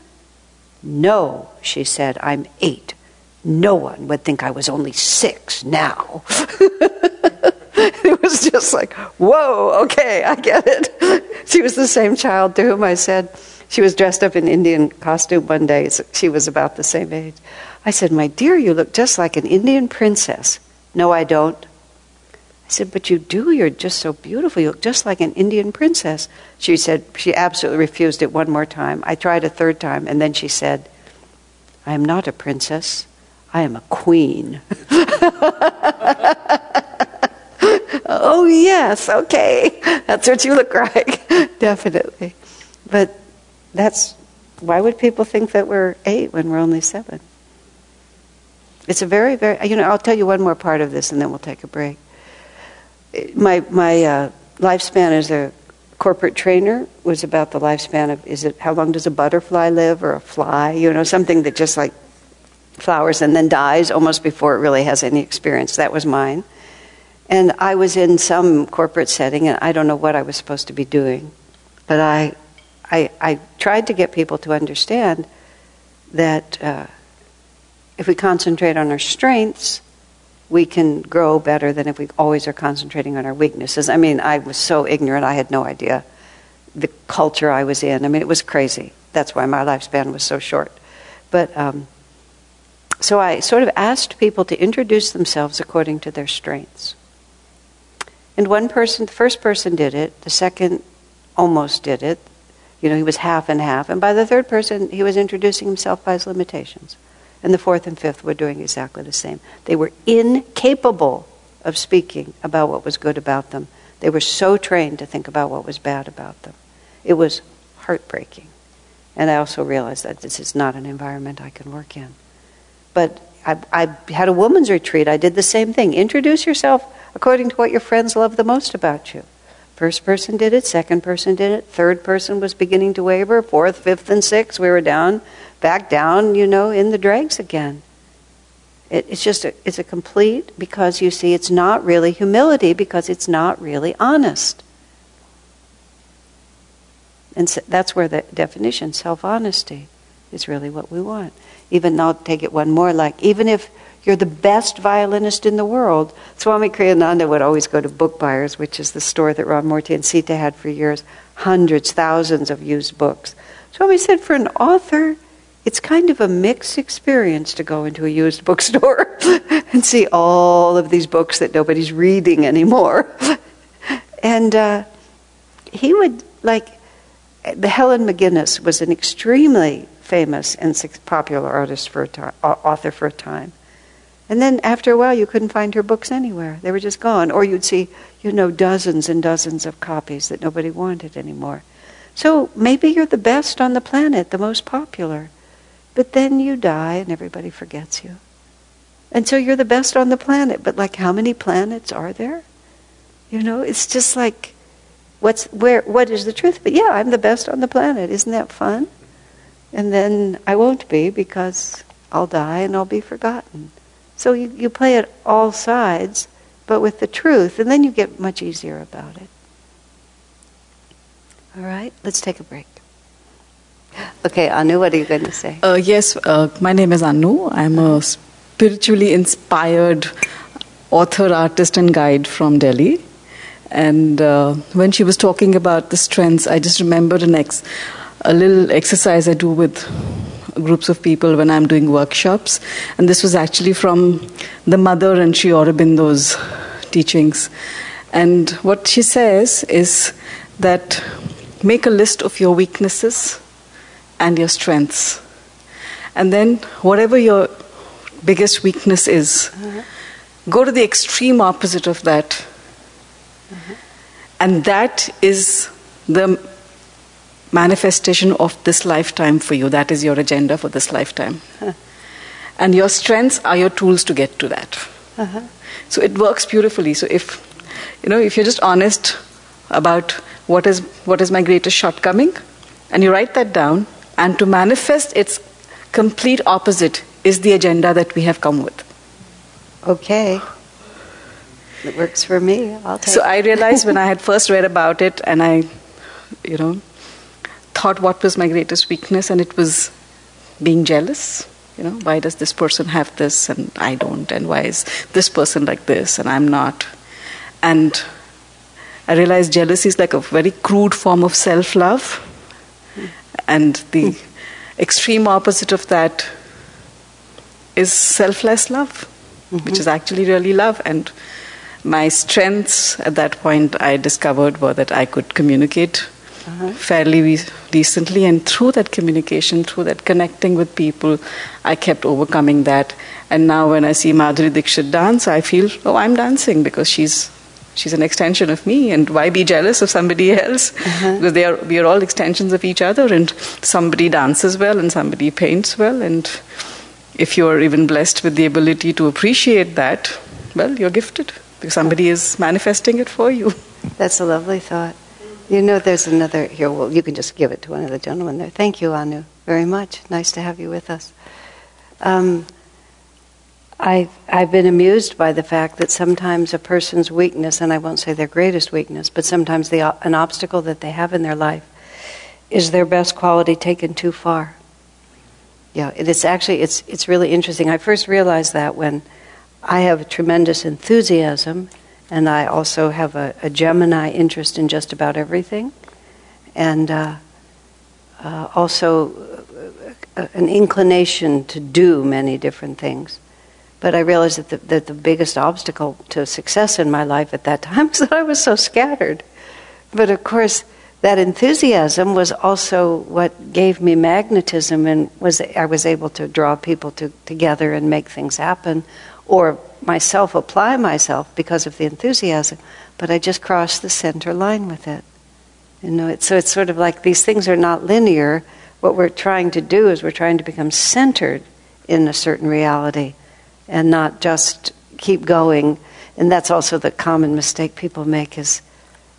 No, she said, I'm eight. No one would think I was only six now. it was just like, whoa, okay, I get it. She was the same child to whom I said, she was dressed up in Indian costume one day. She was about the same age. I said, My dear, you look just like an Indian princess. No, I don't. I said, But you do. You're just so beautiful. You look just like an Indian princess. She said, She absolutely refused it one more time. I tried a third time, and then she said, I am not a princess. I am a queen. oh, yes, okay. That's what you look like. Definitely. But that's why would people think that we're eight when we're only seven? It's a very, very, you know, I'll tell you one more part of this and then we'll take a break. My, my uh, lifespan as a corporate trainer was about the lifespan of is it how long does a butterfly live or a fly you know something that just like flowers and then dies almost before it really has any experience that was mine and i was in some corporate setting and i don't know what i was supposed to be doing but i i, I tried to get people to understand that uh, if we concentrate on our strengths we can grow better than if we always are concentrating on our weaknesses. I mean, I was so ignorant, I had no idea the culture I was in. I mean, it was crazy. That's why my lifespan was so short. But um, so I sort of asked people to introduce themselves according to their strengths. And one person, the first person did it, the second almost did it. You know, he was half and half. And by the third person, he was introducing himself by his limitations. And the fourth and fifth were doing exactly the same. They were incapable of speaking about what was good about them. They were so trained to think about what was bad about them. It was heartbreaking. And I also realized that this is not an environment I can work in. But I, I had a woman's retreat. I did the same thing. Introduce yourself according to what your friends love the most about you. First person did it, second person did it, third person was beginning to waver, fourth, fifth, and sixth, we were down back down, you know, in the dregs again. It, it's just a, it's a complete because you see it's not really humility because it's not really honest. And so that's where the definition, self honesty, is really what we want. Even I'll take it one more like even if you're the best violinist in the world, Swami Kriyananda would always go to book buyers, which is the store that Ramamurti and Sita had for years, hundreds, thousands of used books. Swami said for an author, it's kind of a mixed experience to go into a used bookstore and see all of these books that nobody's reading anymore. and uh, he would, like, the Helen MacInnes was an extremely famous and popular artist for a time, author for a time. And then after a while, you couldn't find her books anywhere. They were just gone. Or you'd see, you know, dozens and dozens of copies that nobody wanted anymore. So maybe you're the best on the planet, the most popular. But then you die and everybody forgets you. And so you're the best on the planet, but like how many planets are there? You know, it's just like what's where what is the truth? But yeah, I'm the best on the planet. Isn't that fun? And then I won't be because I'll die and I'll be forgotten. So you, you play it all sides, but with the truth, and then you get much easier about it. All right, let's take a break. Okay, Anu, what are you going to say? Uh, yes, uh, my name is Anu. I'm a spiritually inspired author, artist, and guide from Delhi. And uh, when she was talking about the strengths, I just remembered an ex- a little exercise I do with groups of people when I'm doing workshops. And this was actually from the mother and Sri Aurobindo's teachings. And what she says is that make a list of your weaknesses and your strengths. And then, whatever your biggest weakness is, uh-huh. go to the extreme opposite of that. Uh-huh. And that is the manifestation of this lifetime for you. That is your agenda for this lifetime. And your strengths are your tools to get to that. Uh-huh. So it works beautifully. So if you know, if you're just honest about what is what is my greatest shortcoming, and you write that down, and to manifest its complete opposite is the agenda that we have come with. Okay. It works for me. I'll take So I realized when I had first read about it and I, you know, thought what was my greatest weakness, and it was being jealous. You know, why does this person have this and I don't? And why is this person like this and I'm not? And I realized jealousy is like a very crude form of self love. And the hmm. extreme opposite of that is selfless love, mm-hmm. which is actually really love. And my strengths at that point I discovered were that I could communicate fairly re- decently, and through that communication, through that connecting with people, I kept overcoming that. And now, when I see Madhuri Dixit dance, I feel, oh, I'm dancing because she's she's an extension of me, and why be jealous of somebody else? Uh-huh. Because they are we are all extensions of each other, and somebody dances well, and somebody paints well, and if you are even blessed with the ability to appreciate that, well, you're gifted because somebody is manifesting it for you. That's a lovely thought. You know, there's another here. Well, you can just give it to one of the gentlemen there. Thank you, Anu, very much. Nice to have you with us. Um, I've, I've been amused by the fact that sometimes a person's weakness, and I won't say their greatest weakness, but sometimes the, an obstacle that they have in their life is their best quality taken too far. Yeah, it is actually it's it's really interesting. I first realized that when I have tremendous enthusiasm, and I also have a, a Gemini interest in just about everything, and uh, uh, also uh, an inclination to do many different things. But I realized that the, that the biggest obstacle to success in my life at that time was that I was so scattered. But of course, that enthusiasm was also what gave me magnetism and was I was able to draw people to, together and make things happen or myself apply myself because of the enthusiasm but I just crossed the center line with it you know it, so it's sort of like these things are not linear what we're trying to do is we're trying to become centered in a certain reality and not just keep going and that's also the common mistake people make is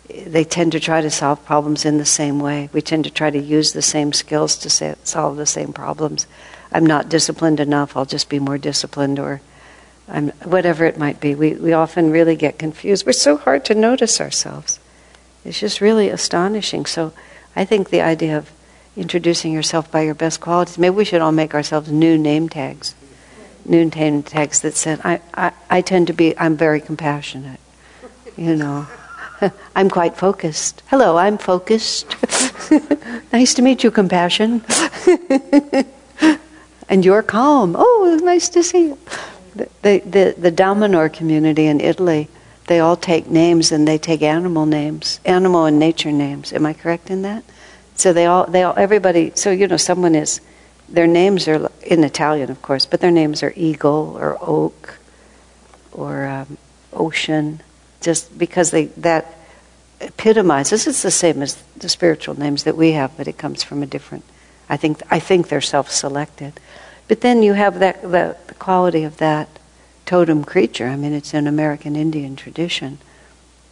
they tend to try to solve problems in the same way. We tend to try to use the same skills to solve the same problems. I'm not disciplined enough, I'll just be more disciplined, or I'm, whatever it might be. We, we often really get confused. We're so hard to notice ourselves. It's just really astonishing. So I think the idea of introducing yourself by your best qualities, maybe we should all make ourselves new name tags. New name tags that said, I, I, I tend to be, I'm very compassionate. You know. I'm quite focused. Hello, I'm focused. nice to meet you, compassion. and you're calm. Oh, nice to see you. The, the, the, Damanhur community in Italy, they all take names and they take animal names, animal and nature names. Am I correct in that? So they all, they all, everybody, so you know, someone is, their names are in Italian, of course, but their names are eagle or oak or um, ocean just because they that epitomizes it's the same as the spiritual names that we have but it comes from a different i think i think they're self-selected but then you have that the, the quality of that totem creature i mean it's an american indian tradition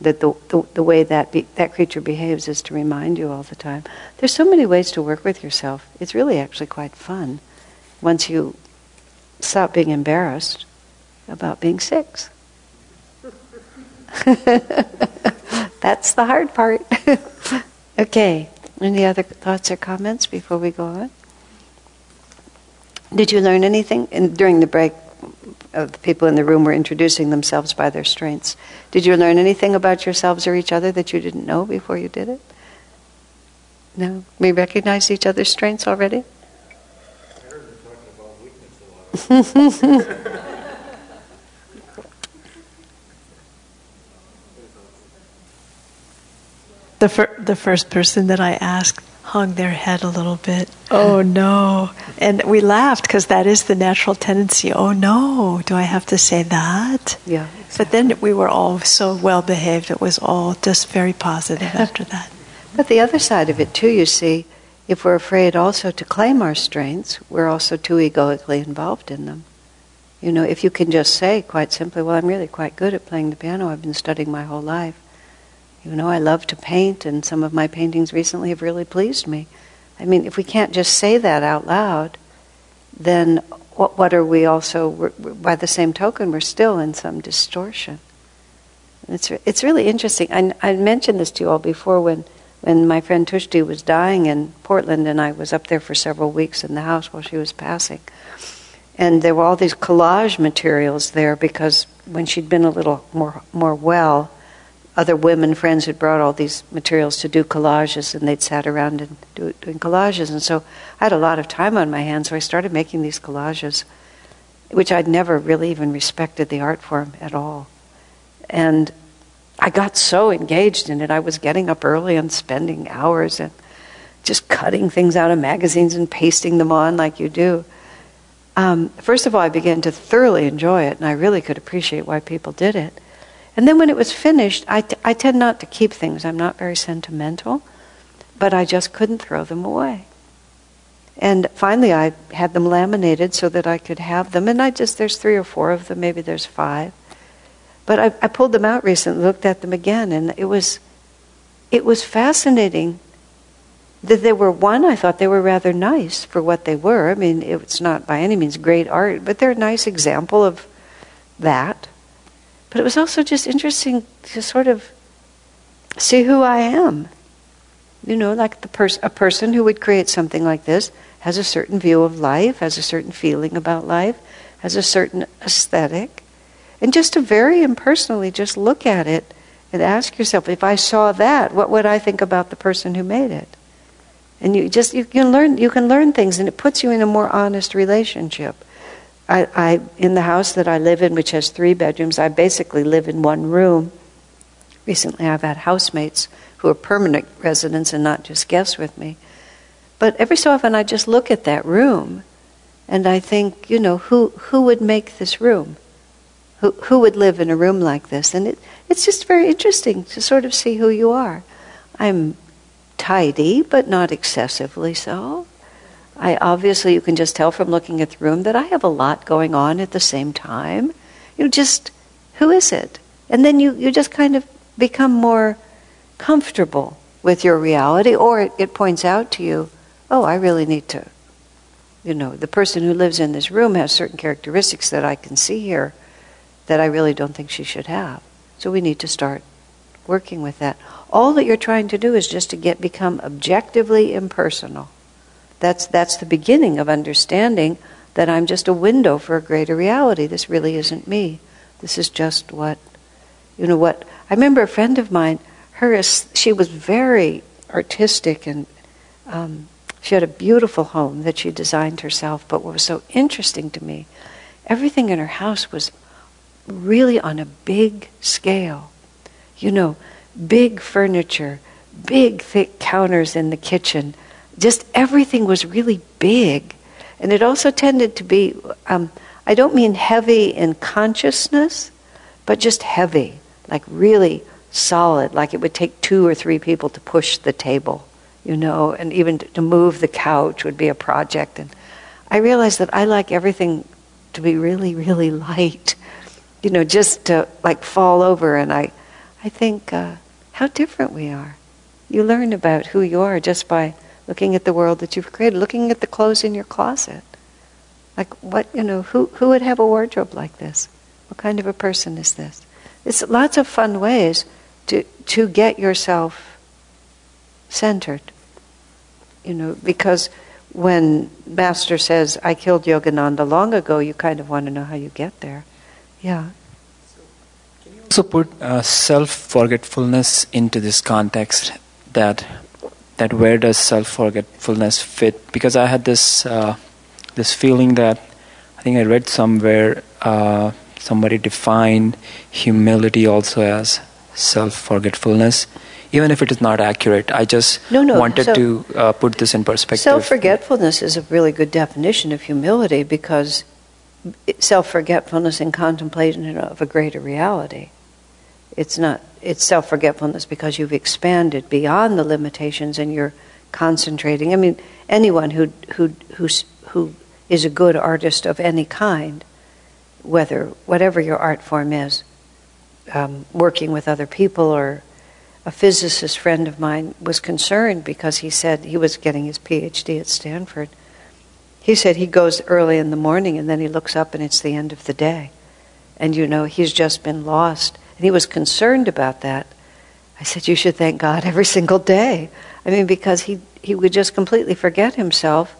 that the, the, the way that be, that creature behaves is to remind you all the time there's so many ways to work with yourself it's really actually quite fun once you stop being embarrassed about being six That's the hard part. okay. Any other thoughts or comments before we go on? Did you learn anything in, during the break? Of the people in the room were introducing themselves by their strengths. Did you learn anything about yourselves or each other that you didn't know before you did it? No? We recognized each other's strengths already? The, fir- the first person that I asked hung their head a little bit. Oh no. And we laughed because that is the natural tendency. Oh no, do I have to say that? Yeah. But then we were all so well behaved. It was all just very positive after that. But the other side of it, too, you see, if we're afraid also to claim our strengths, we're also too egoically involved in them. You know, if you can just say quite simply, well, I'm really quite good at playing the piano, I've been studying my whole life. You know, I love to paint, and some of my paintings recently have really pleased me. I mean, if we can't just say that out loud, then what, what are we also, by the same token, we're still in some distortion. It's, it's really interesting. I, I mentioned this to you all before when, when my friend Tushti was dying in Portland, and I was up there for several weeks in the house while she was passing. And there were all these collage materials there because when she'd been a little more, more well, other women friends had brought all these materials to do collages, and they'd sat around and do, doing collages. And so I had a lot of time on my hands, so I started making these collages, which I'd never really even respected the art form at all. And I got so engaged in it. I was getting up early and spending hours and just cutting things out of magazines and pasting them on like you do. Um, first of all, I began to thoroughly enjoy it, and I really could appreciate why people did it. And then when it was finished, I, t- I tend not to keep things. I'm not very sentimental, but I just couldn't throw them away. And finally, I had them laminated so that I could have them. And I just, there's three or four of them, maybe there's five. But I, I pulled them out recently, looked at them again, and it was, it was fascinating that they were one. I thought they were rather nice for what they were. I mean, it's not by any means great art, but they're a nice example of that. But it was also just interesting to sort of see who I am. You know, like the pers- a person who would create something like this has a certain view of life, has a certain feeling about life, has a certain aesthetic. And just to very impersonally just look at it and ask yourself, if I saw that, what would I think about the person who made it? And you just you can learn you can learn things and it puts you in a more honest relationship. I, I, in the house that I live in, which has three bedrooms, I basically live in one room. Recently, I've had housemates who are permanent residents and not just guests with me. But every so often, I just look at that room, and I think, you know, who who would make this room? Who who would live in a room like this? And it, it's just very interesting to sort of see who you are. I'm tidy, but not excessively so. I obviously, you can just tell from looking at the room that I have a lot going on at the same time. You just, who is it? And then you, you just kind of become more comfortable with your reality, or it, it points out to you, oh, I really need to. You know, the person who lives in this room has certain characteristics that I can see here that I really don't think she should have. So we need to start working with that. All that you're trying to do is just to get become objectively impersonal. That's, that's the beginning of understanding that I'm just a window for a greater reality. This really isn't me. This is just what, you know, what. I remember a friend of mine, her, she was very artistic and um, she had a beautiful home that she designed herself. But what was so interesting to me, everything in her house was really on a big scale. You know, big furniture, big thick counters in the kitchen, just everything was really big. And it also tended to be, um, I don't mean heavy in consciousness, but just heavy, like really solid, like it would take two or three people to push the table, you know, and even to move the couch would be a project. And I realized that I like everything to be really, really light, you know, just to like fall over. And I, I think uh, how different we are. You learn about who you are just by looking at the world that you've created, looking at the clothes in your closet. Like what, you know, who, who would have a wardrobe like this? What kind of a person is this? It's lots of fun ways to, to get yourself centered. You know, because when Master says, I killed Yogananda long ago, you kind of want to know how you get there. Yeah. Also, put uh, self forgetfulness into this context that that where does self forgetfulness fit? Because I had this uh, this feeling that I think I read somewhere uh, somebody defined humility also as self forgetfulness. Even if it is not accurate, I just no, no. wanted so to uh, put this in perspective. Self forgetfulness is a really good definition of humility because self forgetfulness in contemplation of a greater reality. It's not it's self forgetfulness because you've expanded beyond the limitations and you're concentrating. I mean, anyone who who who who is a good artist of any kind, whether whatever your art form is, um, working with other people or a physicist friend of mine was concerned because he said he was getting his PhD at Stanford. He said he goes early in the morning and then he looks up and it's the end of the day. And you know, he's just been lost. And he was concerned about that. I said, You should thank God every single day. I mean, because he, he would just completely forget himself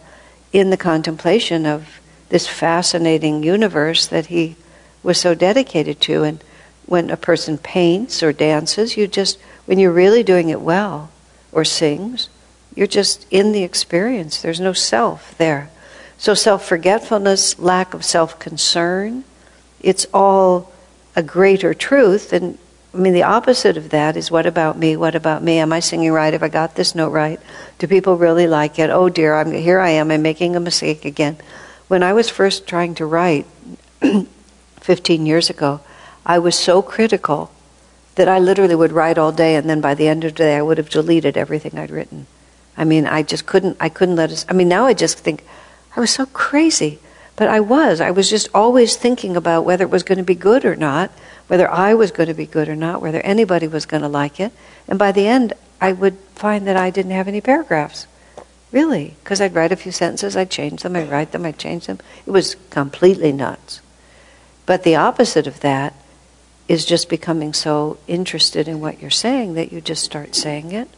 in the contemplation of this fascinating universe that he was so dedicated to. And when a person paints or dances, you just when you're really doing it well, or sings, you're just in the experience. There's no self there. So self forgetfulness, lack of self concern, it's all a greater truth. And I mean, the opposite of that is what about me? What about me? Am I singing right? Have I got this note right? Do people really like it? Oh dear, I'm, here I am. I'm making a mistake again. When I was first trying to write 15 years ago, I was so critical that I literally would write all day, and then by the end of the day, I would have deleted everything I'd written. I mean, I just couldn't. I couldn't let us. I mean, now I just think I was so crazy, but I was. I was just always thinking about whether it was going to be good or not, whether I was going to be good or not, whether anybody was going to like it. And by the end, I would find that I didn't have any paragraphs, really, because I'd write a few sentences, I'd change them, I'd write them, I'd change them. It was completely nuts. But the opposite of that is just becoming so interested in what you're saying that you just start saying it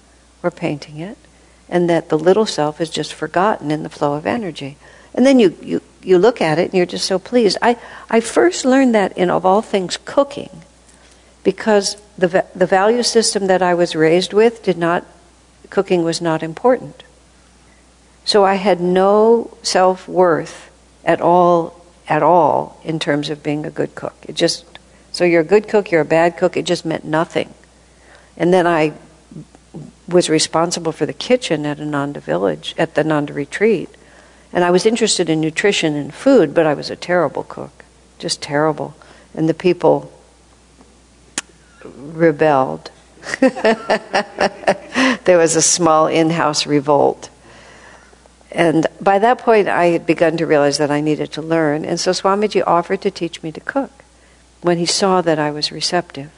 or painting it, and that the little self is just forgotten in the flow of energy. And then you, you, you look at it and you're just so pleased. I, I first learned that in, of all things, cooking, because the, the value system that I was raised with did not, cooking was not important. So I had no self worth at all, at all, in terms of being a good cook. It just so you're a good cook, you're a bad cook, it just meant nothing. And then I was responsible for the kitchen at Ananda Village, at the Ananda Retreat. And I was interested in nutrition and food, but I was a terrible cook, just terrible. And the people rebelled. there was a small in house revolt. And by that point, I had begun to realize that I needed to learn. And so Swamiji offered to teach me to cook when he saw that I was receptive.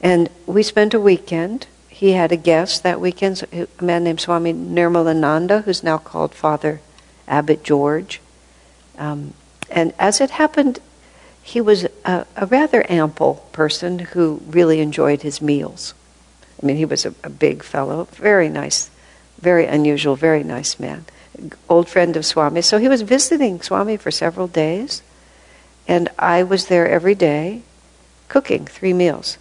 And we spent a weekend. He had a guest that weekend, a man named Swami Nirmalananda, who's now called Father Abbot George. Um, and as it happened, he was a, a, rather ample person who really enjoyed his meals. I mean, he was a, a big fellow, very nice, very unusual, very nice man, old friend of Swami. So he was visiting Swami for several days. And I was there every day cooking three meals.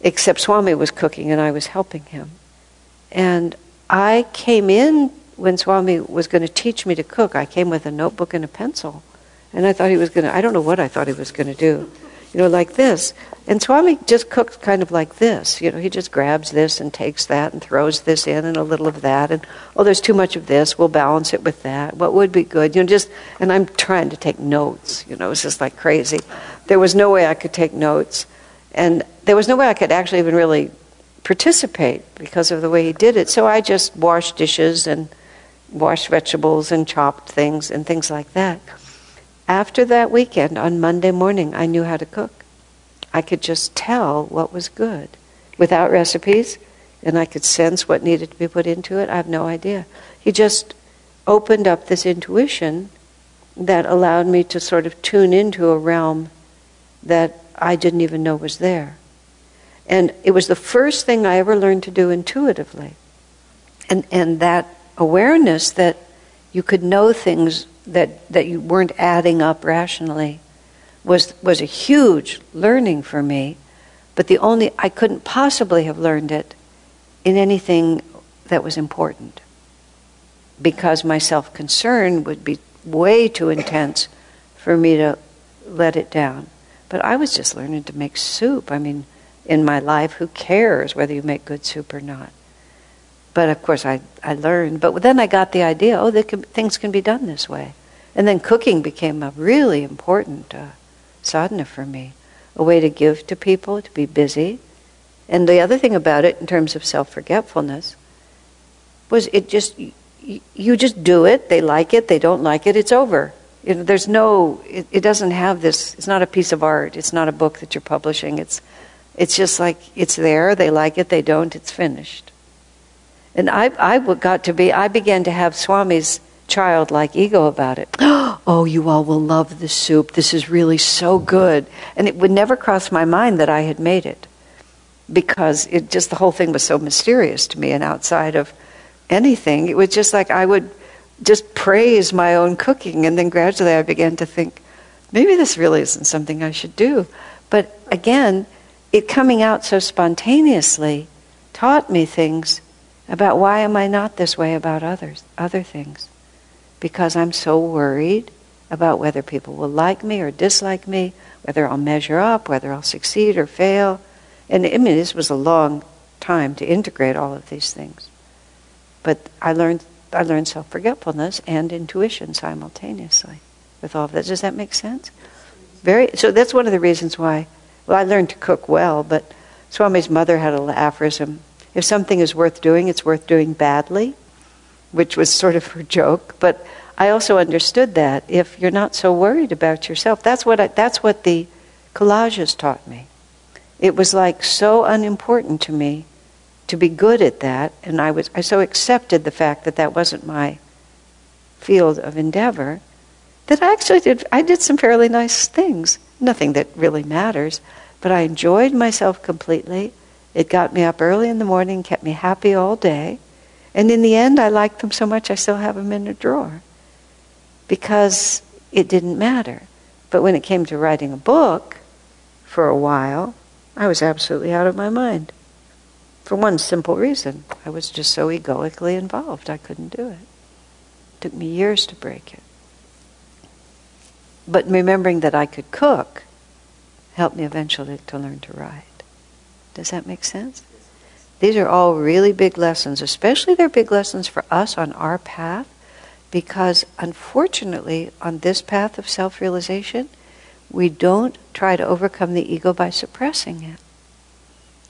Except Swami was cooking and I was helping him. And I came in when Swami was going to teach me to cook. I came with a notebook and a pencil. And I thought he was going to, I don't know what I thought he was going to do you know, like this. And Swami just cooks kind of like this. You know, he just grabs this and takes that and throws this in and a little of that. And, oh, there's too much of this. We'll balance it with that. What would be good? You know, just, and I'm trying to take notes. You know, it's just like crazy. There was no way I could take notes. And there was no way I could actually even really participate because of the way he did it. So I just washed dishes and washed vegetables and chopped things and things like that. After that weekend, on Monday morning, I knew how to cook. I could just tell what was good without recipes, and I could sense what needed to be put into it. I have no idea. He just opened up this intuition that allowed me to sort of tune into a realm that I didn't even know was there. And it was the first thing I ever learned to do intuitively. And, and that awareness that you could know things that, that you weren't adding up rationally was, was a huge learning for me. But the only, I couldn't possibly have learned it in anything that was important because my self concern would be way too intense for me to let it down. But I was just learning to make soup. I mean, in my life, who cares whether you make good soup or not? But of course, I, I learned. But then I got the idea oh, can, things can be done this way. And then cooking became a really important uh, sadhana for me, a way to give to people, to be busy. And the other thing about it, in terms of self forgetfulness, was it just you just do it. They like it. They don't like it. It's over. You know, there's no. It, it doesn't have this. It's not a piece of art. It's not a book that you're publishing. It's it's just like it's there. They like it. They don't. It's finished. And I I got to be. I began to have Swami's childlike ego about it. oh, you all will love this soup. This is really so good. And it would never cross my mind that I had made it because it just the whole thing was so mysterious to me and outside of anything. It was just like I would just praise my own cooking and then gradually I began to think maybe this really isn't something I should do. But again, it coming out so spontaneously taught me things about why am I not this way about others, other things because I'm so worried about whether people will like me or dislike me, whether I'll measure up, whether I'll succeed or fail. And I mean, this was a long time to integrate all of these things. But I learned, I learned self forgetfulness and intuition simultaneously with all of that. Does that make sense? Very. So that's one of the reasons why. Well, I learned to cook well, but Swami's mother had a aphorism: if something is worth doing, it's worth doing badly which was sort of her joke. But I also understood that if you're not so worried about yourself, that's what I, that's what the collages taught me. It was like so unimportant to me to be good at that, and I was I so accepted the fact that that wasn't my field of endeavor that I actually did I did some fairly nice things. Nothing that really matters, but I enjoyed myself completely. It got me up early in the morning, kept me happy all day. And in the end, I liked them so much I still have them in a drawer because it didn't matter. But when it came to writing a book, for a while, I was absolutely out of my mind. For one simple reason I was just so egoically involved, I couldn't do it. It took me years to break it. But remembering that I could cook helped me eventually to learn to write. Does that make sense? These are all really big lessons, especially they're big lessons for us on our path, because unfortunately, on this path of self realization, we don't try to overcome the ego by suppressing it.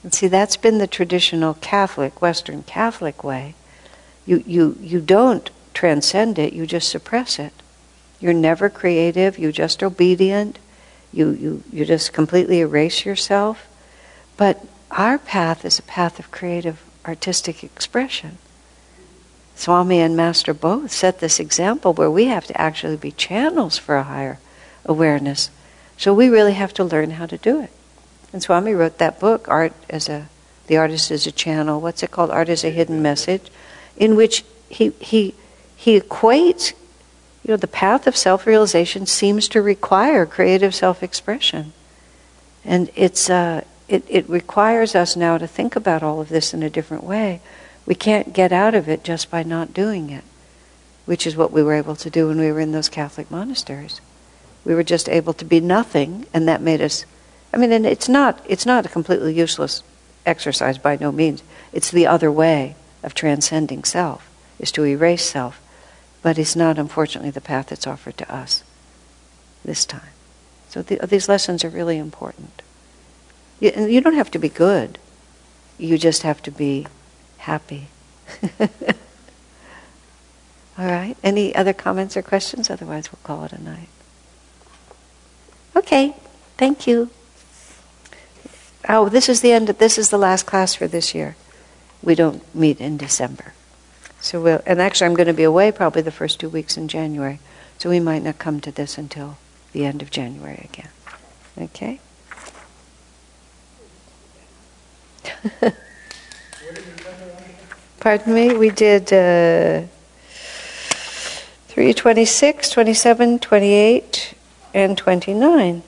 And see, that's been the traditional Catholic, Western Catholic way. You, you, you don't transcend it, you just suppress it. You're never creative, you're just obedient, you, you, you just completely erase yourself. But our path is a path of creative artistic expression. Swami and Master both set this example where we have to actually be channels for a higher awareness. So we really have to learn how to do it. And Swami wrote that book, Art as a the artist is a channel. What's it called? Art as a hidden message, in which he he he equates, you know, the path of self-realization seems to require creative self-expression, and it's uh, it, it requires us now to think about all of this in a different way. We can't get out of it just by not doing it, which is what we were able to do when we were in those Catholic monasteries. We were just able to be nothing, and that made us. I mean, and it's not it's not a completely useless exercise by no means. It's the other way of transcending self, is to erase self, but it's not, unfortunately, the path that's offered to us this time. So the, these lessons are really important. You, you don't have to be good. You just have to be happy. All right. Any other comments or questions? Otherwise, we'll call it a night. Okay. Thank you. Oh, this is the end. Of, this is the last class for this year. We don't meet in December. So we'll, and actually, I'm going to be away probably the first two weeks in January. So we might not come to this until the end of January again. Okay. Pardon me? We did uh, 3, 26, 27, 28, and 29.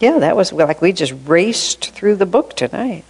Yeah, that was like we just raced through the book tonight.